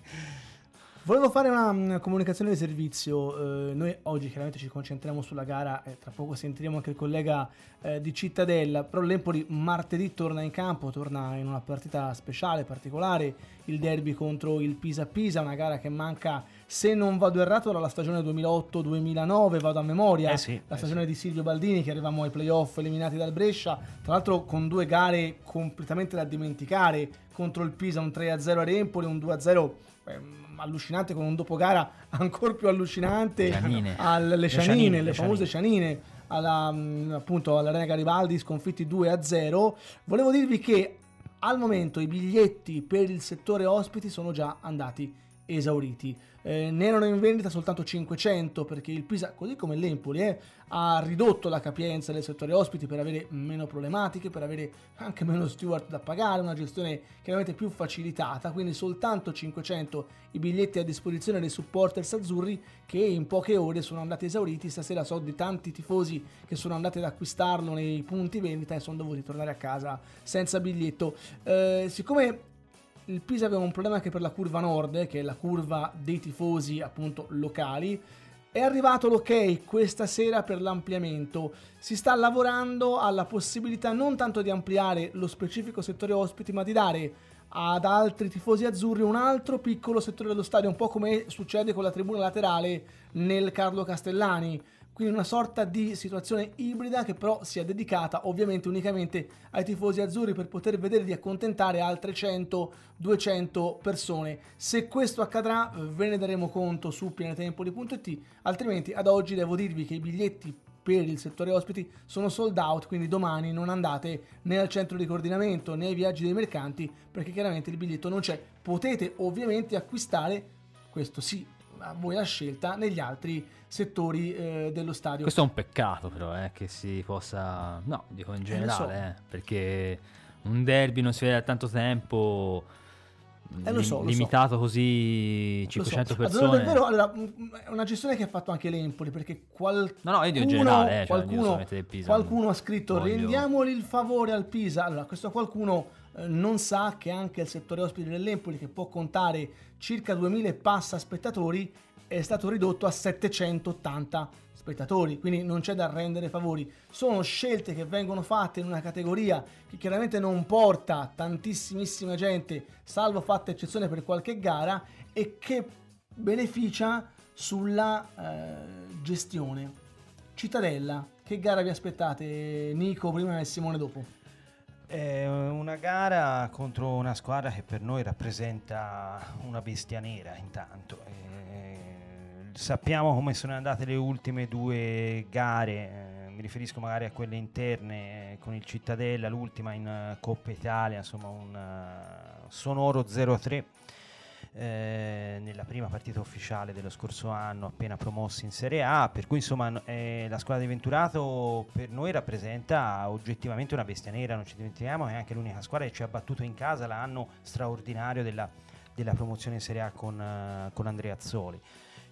Volevo fare una mm, comunicazione di servizio. eh, noi oggi chiaramente ci concentriamo sulla gara e tra poco sentiremo anche il collega eh, di Cittadella. Però l'Empoli martedì torna in campo, torna in una partita speciale, particolare, il derby contro il Pisa-Pisa, una gara che manca, se non vado errato, dalla stagione 2008-2009, vado a memoria, Eh sì, la eh stagione di Silvio Baldini che arrivavamo ai playoff eliminati dal Brescia, tra l'altro con due gare completamente da dimenticare, contro il Pisa un 3-0 ad Empoli, un 2-0 ehm, allucinante con un dopogara ancora più allucinante Cianine. alle Le Cianine, Cianine, le, le famose Cianine, alla, mh, appunto all'Arena Garibaldi sconfitti 2-0. Volevo dirvi che al momento i biglietti per il settore ospiti sono già andati esauriti. Eh, ne erano in vendita soltanto 500 perché il Pisa, così come l'Empoli, eh, ha ridotto la capienza del settore ospiti per avere meno problematiche, per avere anche meno steward da pagare, una gestione chiaramente più facilitata, quindi soltanto 500 i biglietti a disposizione dei supporters azzurri che in poche ore sono andati esauriti. Stasera so di tanti tifosi che sono andati ad acquistarlo nei punti vendita e sono dovuti tornare a casa senza biglietto. Eh, siccome il Pisa aveva un problema anche per la curva nord, eh, che è la curva dei tifosi appunto locali. È arrivato l'ok questa sera per l'ampliamento. Si sta lavorando alla possibilità non tanto di ampliare lo specifico settore ospiti, ma di dare ad altri tifosi azzurri un altro piccolo settore dello stadio, un po' come succede con la tribuna laterale nel Carlo Castellani. Quindi una sorta di situazione ibrida che però sia dedicata ovviamente unicamente ai tifosi azzurri per poter vedere di accontentare altre 100-200 persone. Se questo accadrà ve ne daremo conto su pianetempoli.it, altrimenti ad oggi devo dirvi che i biglietti per il settore ospiti sono sold out, quindi domani non andate né al centro di coordinamento né ai viaggi dei mercanti perché chiaramente il biglietto non c'è. Potete ovviamente acquistare, questo sì, a voi la scelta, negli altri settori eh, dello stadio. Questo è un peccato però, eh, che si possa... No, dico in lo generale, so. eh, perché un derby non si vede da tanto tempo, Eh, lo so, lo so. limitato così so. 500 A dire persone. il vero, allora, mh, è una gestione che ha fatto anche l'Empoli perché qualcuno, No, no, io dico generale, eh, cioè, io qualcuno, solamente del Pisa, qualcuno ha scritto voglio- rendiamoli il favore al Pisa. Allora, questo qualcuno eh, non sa che anche il settore ospiti dell'Empoli, che può contare circa 2000 e passa spettatori, è stato ridotto a 780 spettatori, quindi non c'è da rendere favori. Sono scelte che vengono fatte in una categoria che chiaramente non porta tantissimissima gente, salvo fatta eccezione per qualche gara, e che beneficia sulla eh, gestione. Cittadella, che gara vi aspettate, Nico, prima e Simone dopo? È una gara contro una squadra che per noi rappresenta una bestia nera intanto. Eh, sappiamo come sono andate le ultime due gare, eh, mi riferisco magari a quelle interne eh, con il Cittadella, l'ultima in eh, Coppa Italia, insomma un sonoro 0-3 eh, nella prima partita ufficiale dello scorso anno appena promossi in Serie A per cui insomma eh, la squadra di Venturato per noi rappresenta oggettivamente una bestia nera non ci dimentichiamo è anche l'unica squadra che ci ha battuto in casa l'anno straordinario della, della promozione in Serie A con, eh, con Andrea Azzoli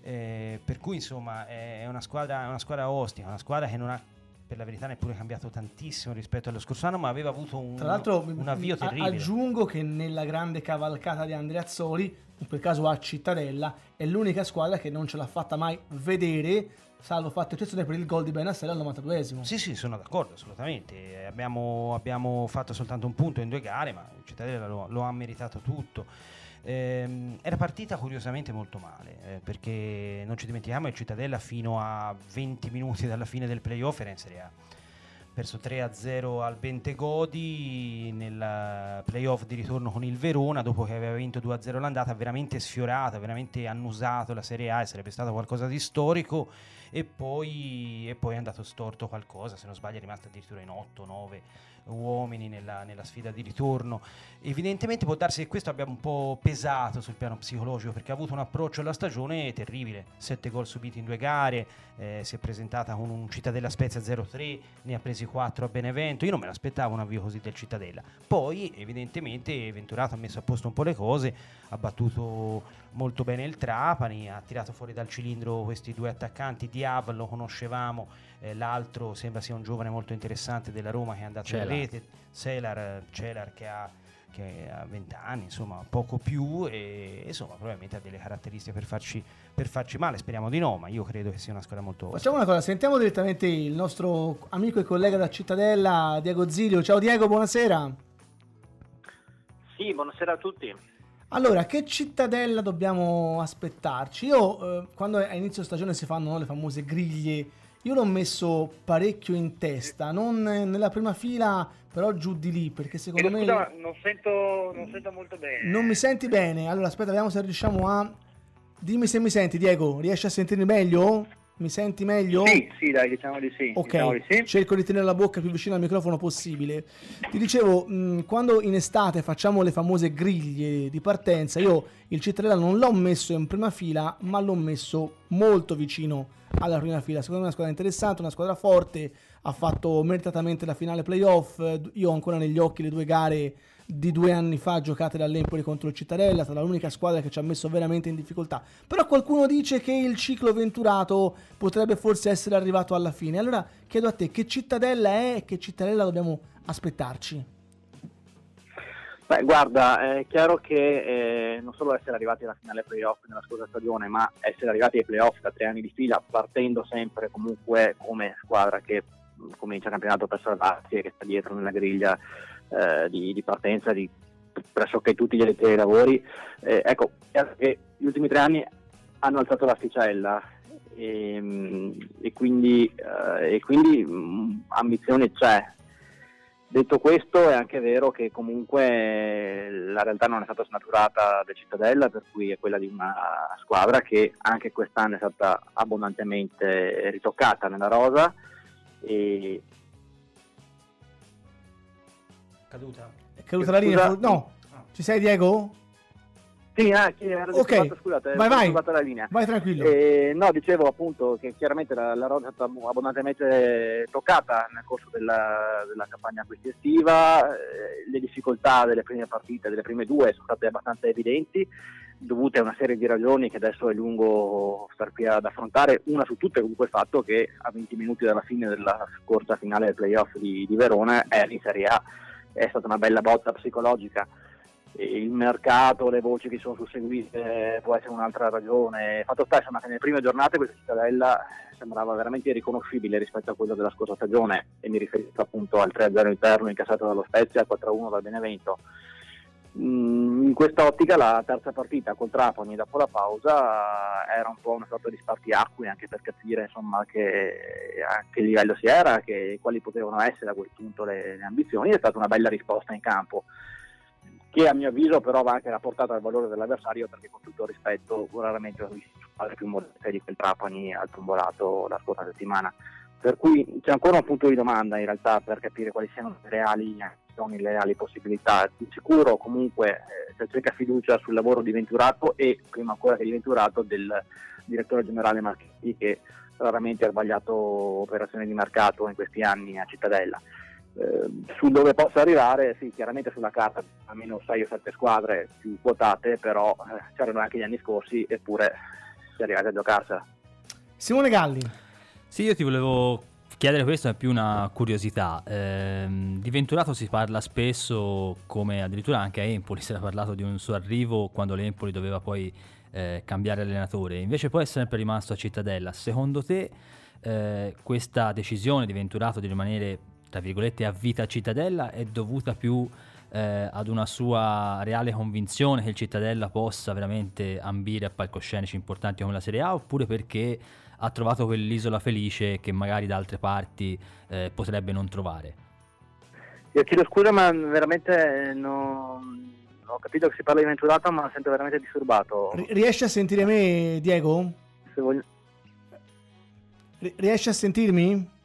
Eh, per cui insomma è una squadra, una squadra ostica una squadra che non ha per la verità neppure cambiato tantissimo rispetto allo scorso anno, ma aveva avuto un, Tra l'altro, un avvio terribile. aggiungo che nella grande cavalcata di Andrea Azzoli, in quel caso a Cittadella, è l'unica squadra che non ce l'ha fatta mai vedere, salvo fatto eccezione per il gol di Benassel al 92esimo. Sì, sì, sono d'accordo, assolutamente. Eh, Abbiamo, abbiamo fatto soltanto un punto in due gare, ma Cittadella lo, lo ha meritato tutto. Ehm, era partita curiosamente molto male, eh, perché non ci dimentichiamo che Cittadella fino a 20 minuti dalla fine del playoff era in Serie A. Perso 3-0 al Bentegodi nel playoff di ritorno con il Verona, dopo che aveva vinto 2-0 l'andata, veramente sfiorato, ha veramente annusato la Serie A e sarebbe stato qualcosa di storico e poi, e poi è andato storto qualcosa, se non sbaglio è rimasto addirittura in 8-9 uomini nella, nella sfida di ritorno. Evidentemente può darsi che questo abbia un po' pesato sul piano psicologico perché ha avuto un approccio alla stagione terribile, 7 gol subiti in due gare, eh, si è presentata con un Cittadella Spezia 0-3, ne ha presi 4 a Benevento, io non me l'aspettavo un avvio così del Cittadella. Poi evidentemente Venturato ha messo a posto un po' le cose, ha battuto molto bene il Trapani, ha tirato fuori dal cilindro questi due attaccanti, Diab lo conoscevamo, eh, l'altro sembra sia un giovane molto interessante della Roma che è andato Celar. in rete, Celar, Celar che ha che ha 20 anni, insomma, poco più e insomma, probabilmente ha delle caratteristiche per farci, per farci male, speriamo di no, ma io credo che sia una squadra molto Facciamo una cosa, sentiamo direttamente il nostro amico e collega da Cittadella, Diego Zilio. Ciao Diego, buonasera. Sì, buonasera a tutti. Allora, che cittadella dobbiamo aspettarci? Io, eh, quando a inizio stagione si fanno no, le famose griglie, io l'ho messo parecchio in testa, non eh, nella prima fila, però giù di lì, perché secondo Chiedo me... scusa, non sento, non sento molto bene. Non mi senti bene? Allora, aspetta, vediamo se riusciamo a... Dimmi se mi senti, Diego. Riesci a sentirmi meglio? Mi senti meglio? Sì, sì, dai, diciamo di sì. diciamo di Ok, sì. cerco di tenere la bocca più vicino al microfono possibile. Ti dicevo, mh, quando in estate facciamo le famose griglie di partenza, io il Cittadella non l'ho messo in prima fila, ma l'ho messo molto vicino alla prima fila. Secondo me è una squadra interessante, una squadra forte, ha fatto meritatamente la finale playoff. Io ho ancora negli occhi le due gare di due anni fa giocate dall'Empoli contro il Cittadella, stata l'unica squadra che ci ha messo veramente in difficoltà. Però qualcuno dice che il ciclo venturato potrebbe forse essere arrivato alla fine. Allora chiedo a te che Cittadella è e che Cittadella dobbiamo aspettarci? Beh, guarda, è chiaro che eh, non solo essere arrivati alla finale playoff nella scorsa stagione, ma essere arrivati ai playoff da tre anni di fila, partendo sempre comunque come squadra che mh, comincia il campionato per salvarsi e che sta dietro nella griglia eh, di, di partenza di pressoché tutti gli addetti ai lavori. Eh, ecco, gli ultimi tre anni hanno alzato l'asticella e, mh, e quindi, eh, e quindi mh, ambizione c'è. Detto questo è anche vero che comunque la realtà non è stata snaturata del Cittadella, per cui è quella di una squadra che anche quest'anno è stata abbondantemente ritoccata nella rosa e caduta. È caduta la linea? Scusa. No, ci sei Diego? sì, ah, chi era Ok, scusate, vai, ho vai. la linea. Vai tranquillo. Eh, no, dicevo appunto che chiaramente la, la rosa è stata abbondantemente toccata nel corso della, della campagna acquisti estiva, eh, le difficoltà delle prime partite, delle prime due, sono state abbastanza evidenti, dovute a una serie di ragioni che adesso è lungo star qui ad affrontare, una su tutte comunque il fatto che a 20 minuti dalla fine della corsa finale del playoff di, di Verona è in Serie A, è stata una bella botta psicologica il mercato, le voci che sono susseguite può essere un'altra ragione. Fatto sta insomma, che nelle prime giornate questa cittadella sembrava veramente irriconoscibile rispetto a quello della scorsa stagione e mi riferisco appunto al 3-0 interno incassato dallo Spezia al 4-1 dal Benevento. Mm, In questa ottica la terza partita col Trapani dopo la pausa era un po' una sorta di spartiacque anche per capire insomma che a che livello si era, che, quali potevano essere a quel punto le, le ambizioni. È stata una bella risposta in campo che a mio avviso però va anche rapportata al valore dell'avversario perché con tutto il rispetto raramente ho visto squadre più modeste di quel Trapani al tombolato la scorsa settimana per cui c'è ancora un punto di domanda in realtà per capire quali siano le reali azioni, le reali possibilità di sicuro comunque eh, si cerca fiducia sul lavoro di Venturato e prima ancora che di Venturato del direttore generale Marchetti che raramente ha sbagliato operazioni di mercato in questi anni a Cittadella eh, su dove possa arrivare, sì, chiaramente sulla carta almeno 6 o 7 squadre più quotate, però eh, c'erano anche gli anni scorsi, eppure si è arrivati a giocarsela. Simone Galli. Sì, io ti volevo chiedere questo è più una curiosità. Eh, di Venturato si parla spesso, come addirittura anche a Empoli, si era parlato di un suo arrivo quando l'Empoli doveva poi eh, cambiare allenatore. Invece poi è sempre rimasto a Cittadella. Secondo te eh, questa decisione di Venturato di rimanere, tra virgolette, a vita a Cittadella è dovuta più eh, ad una sua reale convinzione che il Cittadella possa veramente ambire a palcoscenici importanti come la Serie A oppure perché ha trovato quell'isola felice che magari da altre parti eh, potrebbe non trovare? Io chiedo scusa ma veramente non ho capito che si parla di Venturato ma sento veramente disturbato. R- riesci a sentire me Diego? Voglio... R- riesci a sentirmi?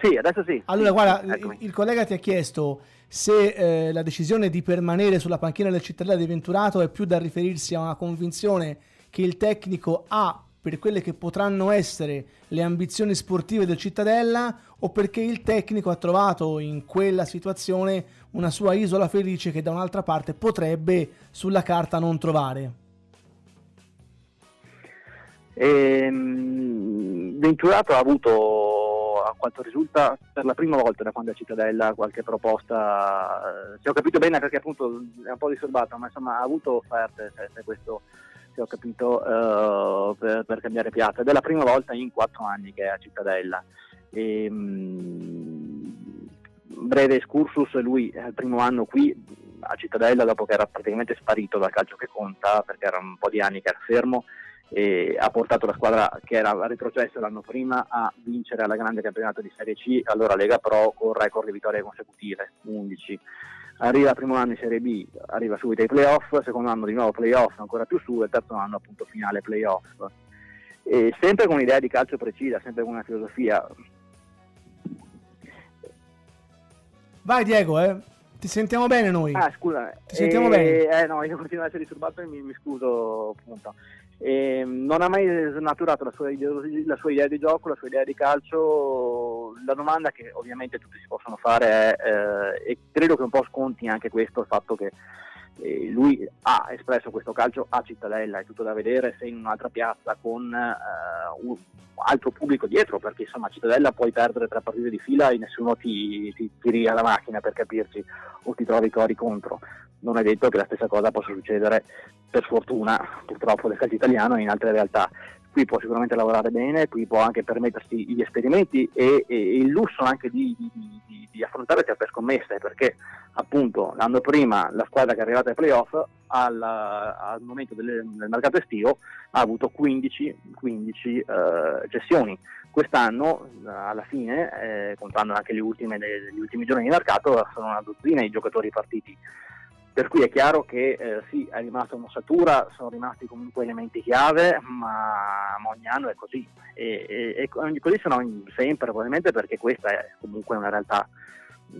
Sì, adesso sì. Allora, sì, guarda, il, il, collega ti ha chiesto se eh, la decisione di permanere sulla panchina del Cittadella di Venturato è più da riferirsi a una convinzione che il tecnico ha per quelle che potranno essere le ambizioni sportive del Cittadella o perché il tecnico ha trovato in quella situazione una sua isola felice che da un'altra parte potrebbe sulla carta non trovare. Ehm, Venturato ha avuto, a quanto risulta, per la prima volta da quando è Cittadella qualche proposta, eh, se ho capito bene perché appunto è un po' disturbato, ma insomma ha avuto offerte, se, se questo se ho capito, uh, per, per, cambiare piazza ed è la prima volta in quattro anni che è a Cittadella. E, mh, breve excursus, lui è il primo anno qui a Cittadella dopo che era praticamente sparito dal calcio che conta perché era un po' di anni che era fermo e ha portato la squadra che era retrocessa l'anno prima a vincere alla grande campionato di Serie C, allora Lega Pro con record di vittorie consecutive, 11. Arriva primo anno in Serie B, arriva subito ai playoff, secondo anno di nuovo playoff, ancora più su, e terzo anno appunto finale playoff. E sempre con un'idea di calcio precisa, sempre con una filosofia. Vai Diego, eh. Ti sentiamo bene noi. Ah, scusa. Ti sentiamo bene. Eh, no, io continuo a essere disturbato e mi, mi scuso appunto. E non ha mai snaturato la sua, la sua, idea di gioco, la sua idea di calcio. La domanda che ovviamente tutti si possono fare è, eh, e credo che un po' sconti anche questo, il fatto che eh, lui ha espresso questo calcio a Cittadella, è tutto da vedere se in un'altra piazza con eh, un altro pubblico dietro, perché insomma a Cittadella puoi perdere tre partite di fila e nessuno ti, ti tiri alla macchina per capirci o ti trovi cori contro. Non è detto che la stessa cosa possa succedere per fortuna purtroppo del calcio italiano in altre realtà qui può sicuramente lavorare bene, qui può anche permettersi gli esperimenti e, e il lusso anche di, di, di, di, affrontare certe scommesse, perché appunto l'anno prima la squadra che è arrivata ai playoff al, al momento del, del, mercato estivo ha avuto 15, 15 eh, cessioni. Quest'anno alla fine, eh, contando anche le ultime, gli ultimi giorni di mercato, sono una dozzina i giocatori partiti per cui è chiaro che eh, sì, è rimasta un'ossatura, sono rimasti comunque elementi chiave, ma, ma ogni anno è così. E, e, e, così sono sempre, probabilmente perché questa è comunque una realtà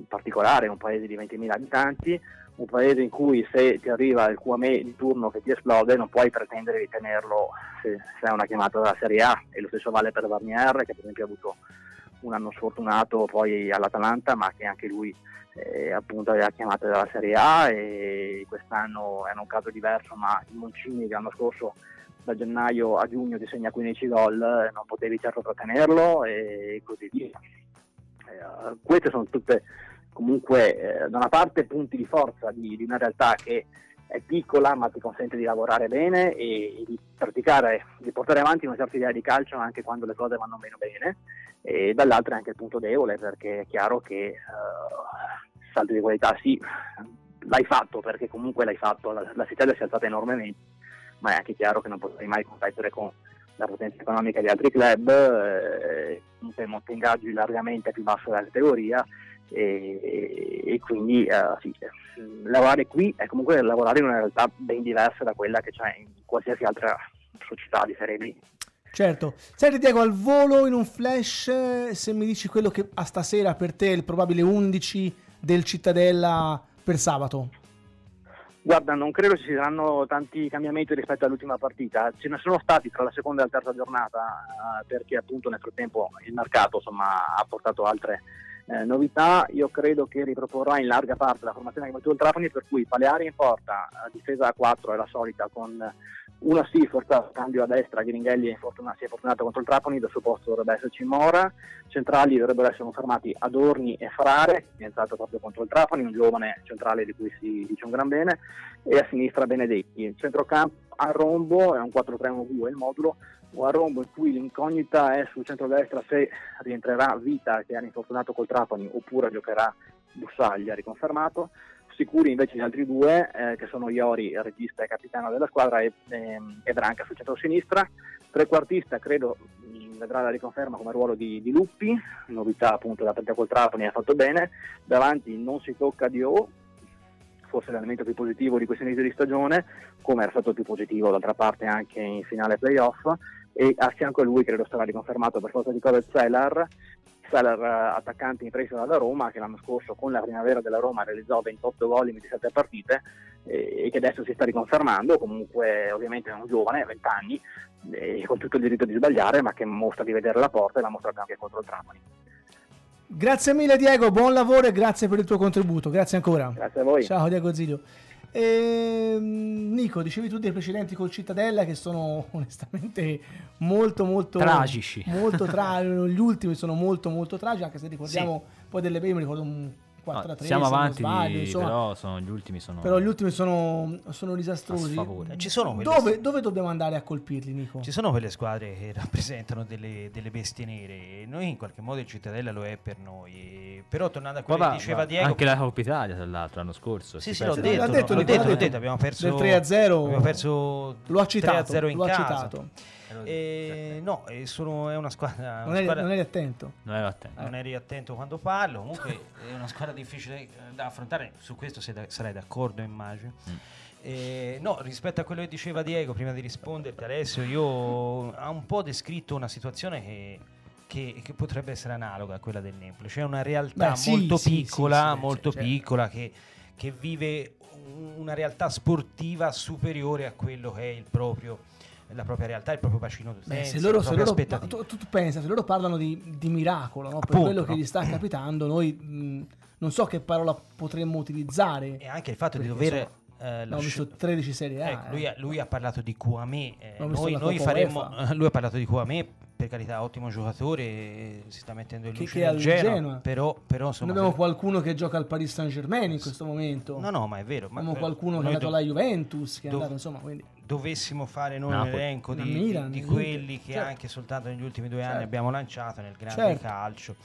particolare, un paese di 20.000 abitanti, un paese in cui se ti arriva il QAME di turno che ti esplode non puoi pretendere di tenerlo se, se è una chiamata dalla Serie A e lo stesso vale per Barnier che per esempio ha avuto un anno sfortunato poi all'Atalanta ma che anche lui eh, appunto aveva chiamato dalla Serie A e quest'anno è un caso diverso, ma il Moncini l'anno scorso da gennaio a giugno ti segna 15 gol, non potevi certo trattenerlo e così via. Eh, queste sono tutte comunque eh, da una parte punti di forza di, di, una realtà che è piccola ma ti consente di lavorare bene e di praticare, di portare avanti una certa idea di calcio anche quando le cose vanno meno bene e dall'altra è anche il punto debole perché è chiaro che uh, salto di qualità sì, l'hai fatto perché comunque l'hai fatto, la, la si è alzata enormemente, ma è anche chiaro che non potrai mai competere con la potenza economica di altri club, eh, comunque monte ingaggi largamente più basso della categoria e, e quindi uh, sì, lavorare qui è comunque lavorare in una realtà ben diversa da quella che c'è in qualsiasi altra società di Serie B. Certo. Senti Diego, al volo in un flash, se mi dici quello che a stasera per te è il probabile 11 del Cittadella per sabato. Guarda, non credo ci saranno tanti cambiamenti rispetto all'ultima partita, ce ne sono stati tra la seconda e la terza giornata eh, perché appunto nel frattempo il mercato insomma, ha portato altre Eh, novità, io credo che riproporrà in larga parte la formazione che ha battuto il Trapani, per cui Paleari in porta, difesa a 4 è la solita con una sì, forza cambio a destra, fortunato, si è fortunato contro il Trapani, dal suo posto dovrebbe esserci Mora, centrali dovrebbero essere confermati Adorni e Frare, che è entrato proprio contro il Trapani, un giovane centrale di cui si dice un gran bene, e a sinistra Benedetti. Il centrocampo a rombo è un 4-3-1-2 il modulo, o a rombo in cui l'incognita è sul centro-destra se rientrerà Vita che ha infortunato col Trapani oppure giocherà Bussaglia riconfermato. Sicuri invece gli altri due eh, che sono Iori, regista e capitano della squadra e, e, e Branca sul centro-sinistra. Trequartista credo vedrà la riconferma come ruolo di, di Luppi. Novità appunto da partita col Trapani ha fatto bene. Davanti non si tocca di O forse l'elemento più positivo di questo inizio di stagione come era stato più positivo d'altra parte anche in finale playoff e a fianco a lui credo sarà riconfermato per forza di cose Zeller Zeller eh, attaccante in prestito dalla Roma che l'anno scorso con la primavera della Roma realizzò 28 gol in 27 partite e che adesso si sta riconfermando comunque ovviamente è un giovane, 20 anni con tutto il diritto di sbagliare ma che mostra di vedere la porta e l'ha mostrato anche contro il Trapani Grazie mille Diego, buon lavoro e grazie per il tuo contributo, grazie ancora. Grazie a voi. Ciao Diego Zilio. E, Nico, dicevi tu dei precedenti col Cittadella che sono onestamente molto molto tragici. Molto tra- gli ultimi sono molto molto tragici, anche se ricordiamo sì. poi delle prime, ricordo un 4 no, 3 siamo avanti sbaglio, di, però sono, gli ultimi sono però gli ultimi sono, sono disastrosi. Ci sono dove, dove, dobbiamo andare a colpirli Nico? ci sono quelle squadre che rappresentano delle, delle bestie nere. E noi in qualche modo il Cittadella lo è per noi. Però tornando a quello Papà, che diceva Diego anche la Coppa Italia tra l'altro l'anno scorso. Sì sì l'ho detto, l'ho detto, l'ho detto, l'ho detto. abbiamo perso del 3 a 0 abbiamo perso lo ha citato 3 a 0 in lo casa. ha citato eh, no, sono, è una squadra. Non, una eri, squadra non eri attento. Non eri attento. Non eri attento quando parlo. Comunque è una squadra difficile da affrontare. Su questo da, sarai d'accordo, immagino. Mm. Eh, no, rispetto a quello che diceva Diego, prima di risponderti, Alessio, io ho un po' descritto una situazione che. Che, che, potrebbe essere analoga a quella del Napoli. C'è una realtà Beh, sì, molto sì, piccola, sì, molto certo. piccola che, che, vive una realtà sportiva superiore a quello che è il proprio la propria realtà, il proprio bacino d'utenza, se loro, se loro tu, tu, pensa, se loro parlano di, di miracolo, no? per Appunto, quello no? che gli sta capitando, noi mh, non so che parola potremmo utilizzare. E anche il fatto di dover... insomma, eh, lasci- visto 13 serie A. Ecco, lui, eh. ha, lui ha parlato di Kouamé, eh, noi, noi UEFA. lui ha parlato di Kouamé, per carità, ottimo giocatore, eh, si sta mettendo in Che- luce che nel al Genoa, Genoa. però, però insomma... Noi abbiamo se- qualcuno che gioca al Paris Saint Germain in questo momento. No, no, ma è vero. Ma abbiamo qualcuno che è andato do- alla Juventus, che è andato insomma, quindi dovessimo fare noi Napoli. un elenco di, Milan, di- quelli che Certo. anche soltanto negli ultimi due anni Certo. abbiamo lanciato nel grande Certo. calcio.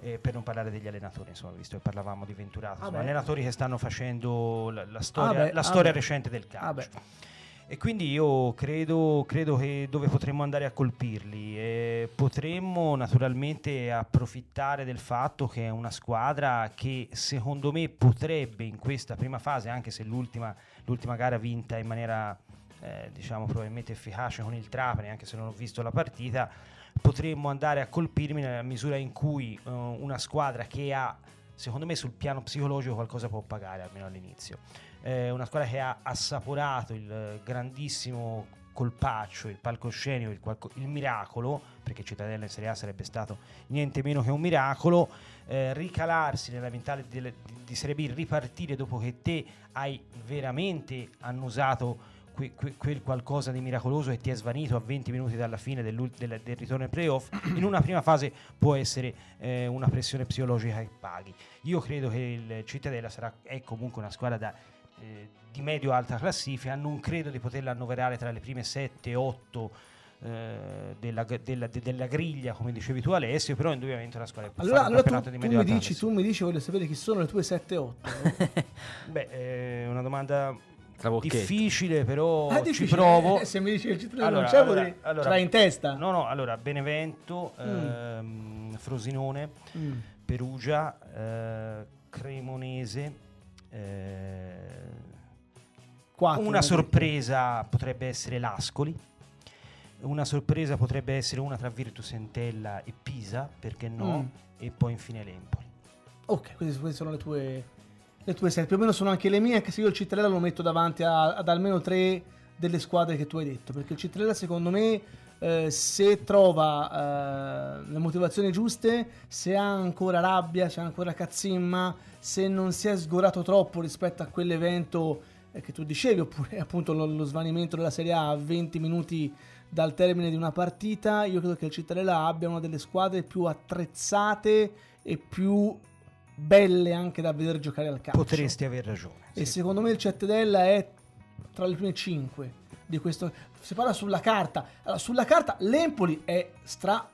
eh, per non parlare degli allenatori, insomma, visto che parlavamo di Venturato, Ah, insomma, allenatori che stanno facendo la, la storia, Ah, beh, la ah, storia beh. recente del Ah, calcio. E quindi io credo, credo che dove potremmo andare a colpirli. Eh, potremmo naturalmente approfittare del fatto che è una squadra che secondo me potrebbe in questa prima fase, anche se l'ultima, l'ultima gara vinta in maniera eh, diciamo probabilmente efficace con il Trapani, anche se non ho visto la partita, potremmo andare a colpirmi nella misura in cui eh, una squadra che ha secondo me sul piano psicologico qualcosa può pagare almeno all'inizio eh, una squadra che ha assaporato il grandissimo colpaccio, il palcoscenico, il, qualco- il miracolo, perché Cittadella in Serie A sarebbe stato niente meno che un miracolo, eh, ricalarsi nella mentale di, di Serie B, ripartire dopo che te hai veramente annusato que- que- quel qualcosa di miracoloso che ti è svanito a 20 minuti dalla fine dell'ul- del, del ritorno ai playoff, in una prima fase può essere eh, una pressione psicologica che paghi. Io credo che il Cittadella sarà, è comunque una squadra da, eh, di medio-alta classifica, non credo di poterla annoverare tra le prime 7-8 della, della- de- della griglia, come dicevi tu Alessio, però indubbiamente è una squadra che può Allora, allora tu, campionato di tu mi dici, tu mi dici, voglio sapere chi sono le tue 7-8. Beh, è una domanda difficile, però Ah, ci difficile. provo. Eh, se mi dici il Cittadella Allora, non c'è, allora, allora- ce l'hai in testa. No, no, allora Benevento, Mm. ehm, Frosinone, Mm. Perugia, eh, Cremonese. Eh, Quattro, una sorpresa potrebbe essere l'Ascoli. Una sorpresa potrebbe essere una tra Virtus Entella e Pisa, perché no? Mm. E poi infine l'Empoli. Ok, queste, sono le tue, le tue 7. Più o meno sono anche le mie, anche se io il Cittadella lo metto davanti a- ad almeno tre delle squadre che tu hai detto. Perché il Cittadella, secondo me, eh, se trova eh, le motivazioni giuste, se ha ancora rabbia, se ha ancora cazzimma, se non si è sgorato troppo rispetto a quell'evento eh, che tu dicevi, oppure appunto lo, lo svanimento della Serie A a 20 minuti dal termine di una partita, io credo che il Cittadella abbia una delle squadre più attrezzate e più belle anche da vedere giocare al calcio. Potresti aver ragione. E sì. secondo me il Cittadella è tra le prime 5 di questo. Si parla sulla carta. Allora, sulla carta l'Empoli è stra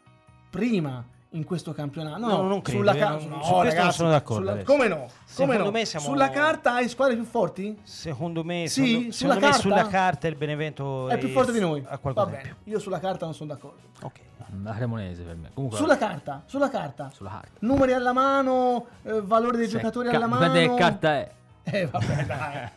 prima in questo campionato. No, No, non credo, Sulla io carta. non- no, su questo non ragazzi, sono d'accordo sulla-. Come no? Come Secondo no? me siamo- Sulla carta hai squadre più forti? Secondo me, Sì, secondo, sulla secondo me carta? sulla carta il Benevento È più forte di noi. Va bene. più. Io sulla carta non sono d'accordo. Ok. La Cremonese per me. Comunque, Sulla carta, sulla carta. sulla carta. Numeri alla mano, eh, valore dei Se giocatori ca- alla mano. Dipende che carta è. Eh, vabbè, dai.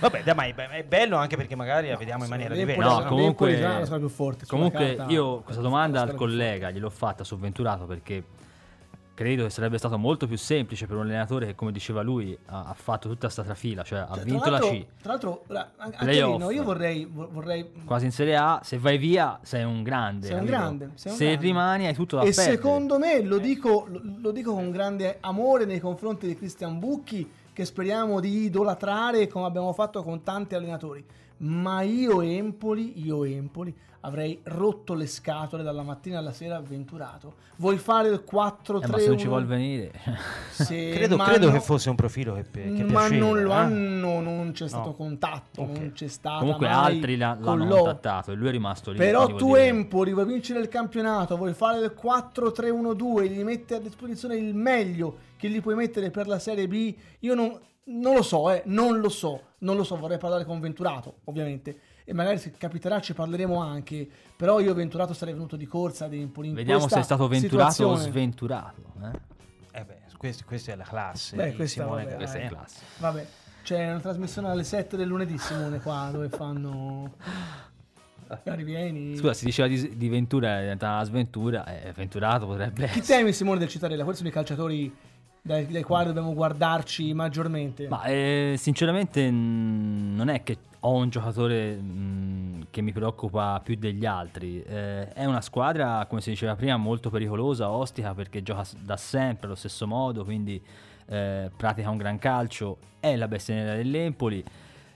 Vabbè, dai, ma è, è bello anche perché magari la vediamo in maniera diversa. No, no? comunque, sarà più forte, comunque carta- io questa domanda al collega gliel'ho fatta sovventurato perché credo che sarebbe stato molto più semplice per un allenatore che come diceva lui ha, ha fatto tutta sta trafila, cioè ha Cioè, vinto la C, Tra l'altro, anche Playoff. lì, no, io vorrei, vo- vorrei quasi in Serie A, se vai via sei un grande. Sei un grande, sei un se grande. rimani hai tutto da e perdere. secondo me lo dico, lo, lo dico con grande amore nei confronti di Christian Bucchi che speriamo di idolatrare come abbiamo fatto con tanti allenatori ma io Empoli io Empoli avrei rotto le scatole dalla mattina alla sera avventurato vuoi fare il 4 Eh, 3 ma se non ci vuol venire. se, Credo, ma credo no- che fosse un profilo che, che ma piaceva. non lo eh? hanno non c'è stato No. contatto Ok. non c'è stata Comunque mai altri l'ha- con l'hanno l'O. contattato e lui è rimasto lì. Però tu dire- Empoli vuoi vincere il campionato, vuoi fare il 4-3-1-2, gli metti a disposizione il meglio che gli puoi mettere per la Serie B. Io non, non lo so, eh, non lo so, non lo so, vorrei parlare con Venturato, ovviamente. E magari se capiterà ci parleremo anche. Però io Venturato sarei venuto di corsa ad Empoli. in Vediamo se questa è stato venturato o situazione. sventurato. eh? Eh beh, quest- questa è la classe Beh, di questa, Simone vabbè. Questa è eh. classe. Vabbè, c'è una trasmissione alle 7 del lunedì, Simone, qua, dove fanno... Scusa, si diceva di, di Ventura, è diventata una sventura. Eh, venturato potrebbe Chi temi Simone del Cittadella? Quali sono i calciatori dai, dai quali dobbiamo guardarci maggiormente? Ma eh, sinceramente non è che ho un giocatore mh, che mi preoccupa più degli altri. Eh, è una squadra, come si diceva prima, molto pericolosa, ostica perché gioca da sempre allo stesso modo, quindi eh, pratica un gran calcio. È la bestia dell'Empoli.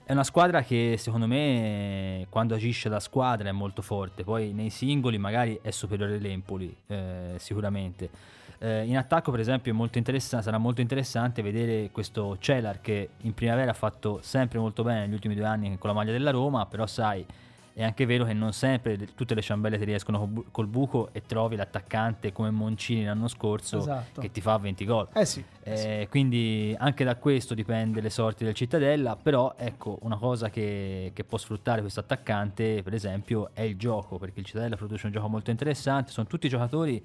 È una squadra che secondo me quando agisce da squadra è molto forte, poi nei singoli magari è superiore all'Empoli, eh, sicuramente. Eh, in attacco, per esempio, è molto sarà molto interessante vedere questo Celar che in primavera ha fatto sempre molto bene negli ultimi due anni con la maglia della Roma, però sai, è anche vero che non sempre tutte le ciambelle ti riescono col, bu- col buco e trovi l'attaccante come Moncini l'anno scorso Esatto. che ti fa 20 gol. Eh sì. eh sì. Eh, quindi anche da questo dipende le sorti del Cittadella, però ecco una cosa che, che può sfruttare questo attaccante per esempio è il gioco, perché il Cittadella produce un gioco molto interessante, sono tutti giocatori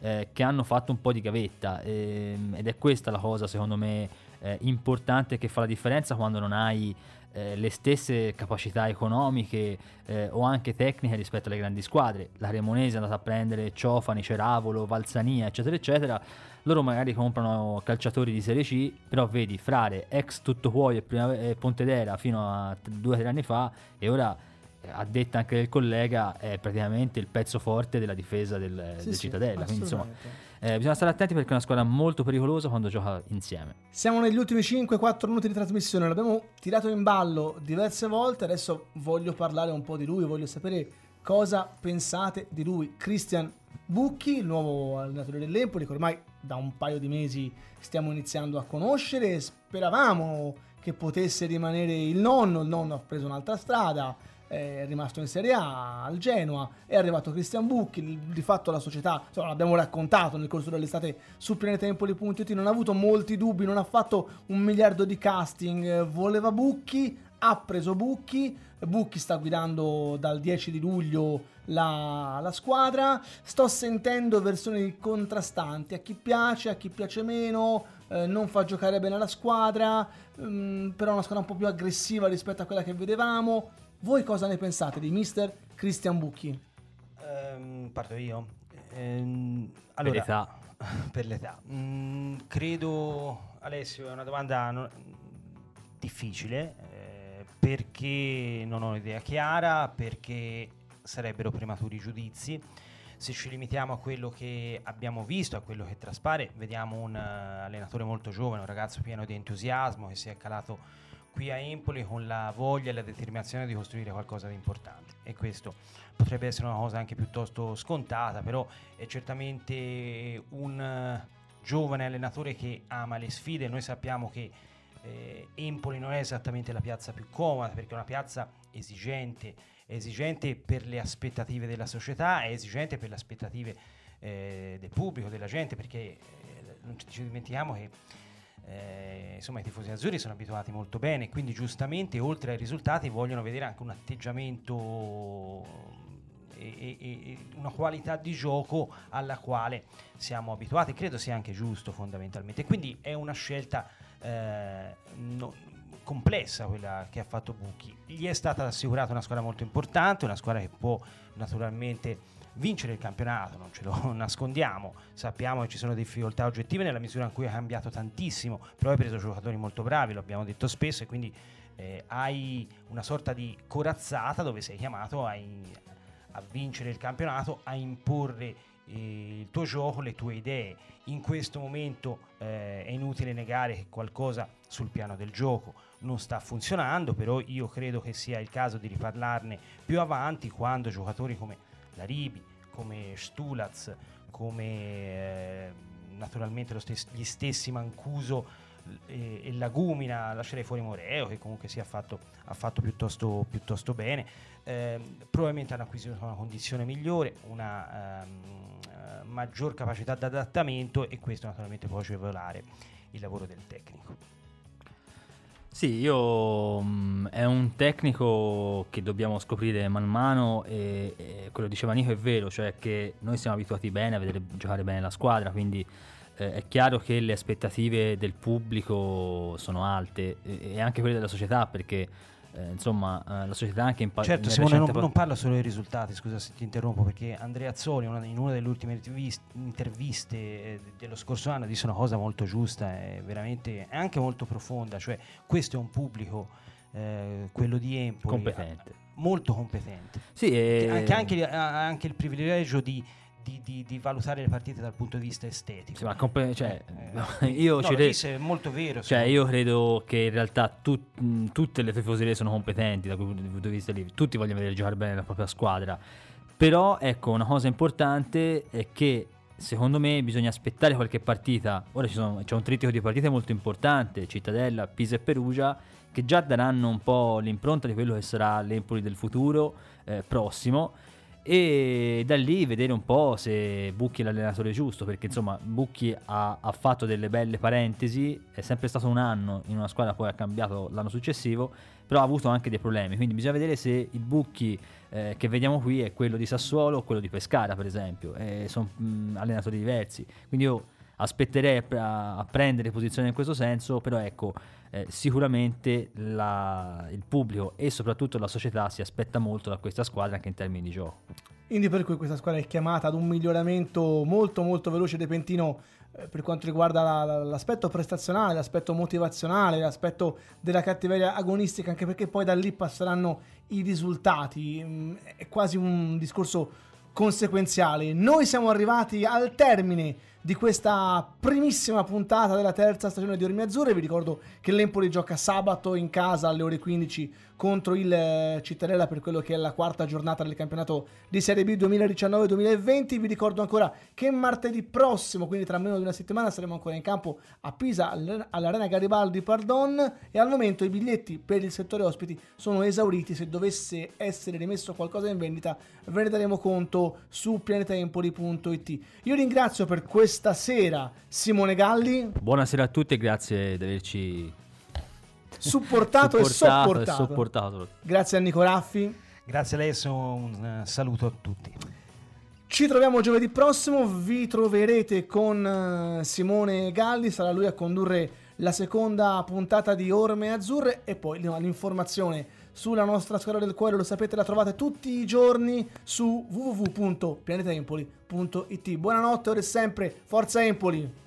eh, che hanno fatto un po' di gavetta ehm, ed è questa la cosa secondo me eh, importante che fa la differenza quando non hai eh, le stesse capacità economiche eh, o anche tecniche rispetto alle grandi squadre. La Cremonese è andata a prendere Ciofani, Ceravolo, Valsania, eccetera, eccetera. Loro magari comprano calciatori di Serie C, però vedi Frare, ex Tuttocuoio e, e Pontedera fino a due o tre anni fa e ora a detta anche del collega è praticamente il pezzo forte della difesa del, Sì, del sì, Cittadella. Quindi insomma eh, bisogna stare attenti perché è una squadra molto pericolosa quando gioca insieme. Siamo negli ultimi 5-4 minuti di trasmissione, l'abbiamo tirato in ballo diverse volte, adesso voglio parlare un po' di lui, voglio sapere cosa pensate di lui. Christian Bucchi, il nuovo allenatore dell'Empoli, che ormai da un paio di mesi stiamo iniziando a conoscere, speravamo che potesse rimanere il nonno, il nonno ha preso un'altra strada, è rimasto in Serie A al Genoa, è arrivato Christian Bucchi, di fatto la società, insomma l'abbiamo raccontato nel corso dell'estate su pianetempoli.it, non ha avuto molti dubbi, non ha fatto un miliardo di casting, eh, voleva Bucchi, ha preso Bucchi, Bucchi sta guidando dal 10 di luglio la, la squadra, sto sentendo versioni contrastanti, a chi piace, a chi piace meno, eh, non fa giocare bene la squadra, mm, però è una squadra un po' più aggressiva rispetto a quella che vedevamo. Voi cosa ne pensate di mister Christian Bucchi? Ehm, parto io. Ehm, allora, l'età. per l'età. Mm, credo, Alessio, è una domanda no- difficile eh, perché non ho un'idea chiara, perché sarebbero prematuri giudizi. Se ci limitiamo a quello che abbiamo visto, a quello che traspare, vediamo un uh, allenatore molto giovane, un ragazzo pieno di entusiasmo che si è calato qui a Empoli con la voglia e la determinazione di costruire qualcosa di importante. E questo potrebbe essere una cosa anche piuttosto scontata, però è certamente un uh, giovane allenatore che ama le sfide. Noi sappiamo che eh, Empoli non è esattamente la piazza più comoda perché è una piazza esigente esigente per le aspettative della società, è esigente per le aspettative eh, del pubblico, della gente, perché eh, non ci dimentichiamo che eh, insomma, i tifosi azzurri sono abituati molto bene, quindi giustamente oltre ai risultati vogliono vedere anche un atteggiamento e, e, una qualità di gioco alla quale siamo abituati, credo sia anche giusto fondamentalmente. Quindi è una scelta eh, no, complessa quella che ha fatto Bucchi. Gli è stata assicurata una squadra molto importante, una squadra che può naturalmente vincere il campionato, non ce lo nascondiamo, sappiamo che ci sono difficoltà oggettive nella misura in cui ha cambiato tantissimo, però hai preso giocatori molto bravi, lo abbiamo detto spesso, e quindi eh, hai una sorta di corazzata dove sei chiamato a, a vincere il campionato, a imporre eh, il tuo gioco, le tue idee. In questo momento eh, è inutile negare che qualcosa sul piano del gioco non sta funzionando, però io credo che sia il caso di riparlarne più avanti quando giocatori come Laribi, come Stulaz, come eh, naturalmente stes- gli stessi Mancuso e, e, Lagumina, lascerei fuori Moreo che comunque si è fatto, ha fatto piuttosto, piuttosto bene, eh, probabilmente hanno acquisito una condizione migliore, una ehm, eh, maggior capacità di adattamento e questo naturalmente può agevolare il lavoro del tecnico. Sì, io mm, è un tecnico che dobbiamo scoprire man mano e, e quello diceva Nico è vero, cioè che noi siamo abituati bene a vedere giocare bene la squadra, quindi eh, è chiaro che le aspettative del pubblico sono alte e, e anche quelle della società perché eh, insomma eh, la società anche in parte certo Simone non, non, parla solo dei risultati scusa se ti interrompo perché Andrea Azzoli una, in una delle ultime interviste eh, dello scorso anno disse una cosa molto giusta e veramente anche molto profonda cioè questo è un pubblico eh, quello di Empoli competente. molto competente. Sì, e... anche, anche, anche il privilegio di di, di, di, valutare le partite dal punto di vista estetico. Sì, ma comp- cioè, eh, io, no, re- è molto vero. Cioè, io credo che in realtà tut- mh, tutte le tifoserie sono competenti da quel punto di vista lì. Tutti vogliono vedere giocare bene la propria squadra. Però, ecco, una cosa importante è che secondo me bisogna aspettare qualche partita. Ora sono, c'è un trittico di partite molto importante, Cittadella, Pisa e Perugia, che già daranno un po' l'impronta di quello che sarà l'Empoli del futuro eh, prossimo e da lì vedere un po' se Bucchi è l'allenatore giusto, perché insomma Bucchi ha, ha, fatto delle belle parentesi, è sempre stato un anno in una squadra, poi ha cambiato l'anno successivo, però ha avuto anche dei problemi, quindi bisogna vedere se il Bucchi eh, che vediamo qui è quello di Sassuolo o quello di Pescara per esempio, sono allenatori diversi, quindi io aspetterei a, a prendere posizione in questo senso, però ecco eh, sicuramente la, il pubblico e soprattutto la società si aspetta molto da questa squadra anche in termini di gioco. Quindi per cui questa squadra è chiamata ad un miglioramento molto molto veloce e repentino eh, per quanto riguarda la, la, l'aspetto prestazionale, l'aspetto motivazionale, l'aspetto della cattiveria agonistica, anche perché poi da lì passeranno i risultati. Mm, è quasi un discorso conseguenziale. Noi siamo arrivati al termine di questa primissima puntata della terza stagione di Ormi Azzurre. Vi ricordo che l'Empoli gioca sabato in casa alle ore 15 contro il eh, Cittadella per quello che è la quarta giornata del campionato di Serie B 2019-2020. Vi ricordo ancora che martedì prossimo, quindi tra meno di una settimana, saremo ancora in campo a Pisa all'Arena Garibaldi Pardon e al momento i biglietti per il settore ospiti sono esauriti. Se dovesse essere rimesso qualcosa in vendita ve ne daremo conto su pianetaempoli.it. Io ringrazio per questa sera Simone Galli. Buonasera a tutti e grazie di averci supportato, supportato, e sopportato. E sopportato. Grazie a Nico Raffi. Grazie a lei un uh, saluto a tutti. Ci troviamo giovedì prossimo, vi troverete con uh, Simone Galli, sarà lui a condurre la seconda puntata di Orme Azzurre e poi l'informazione sulla nostra squadra del cuore, lo sapete, la trovate tutti i giorni su www.pianetaempoli.it. Buonanotte, ora e sempre, forza Empoli!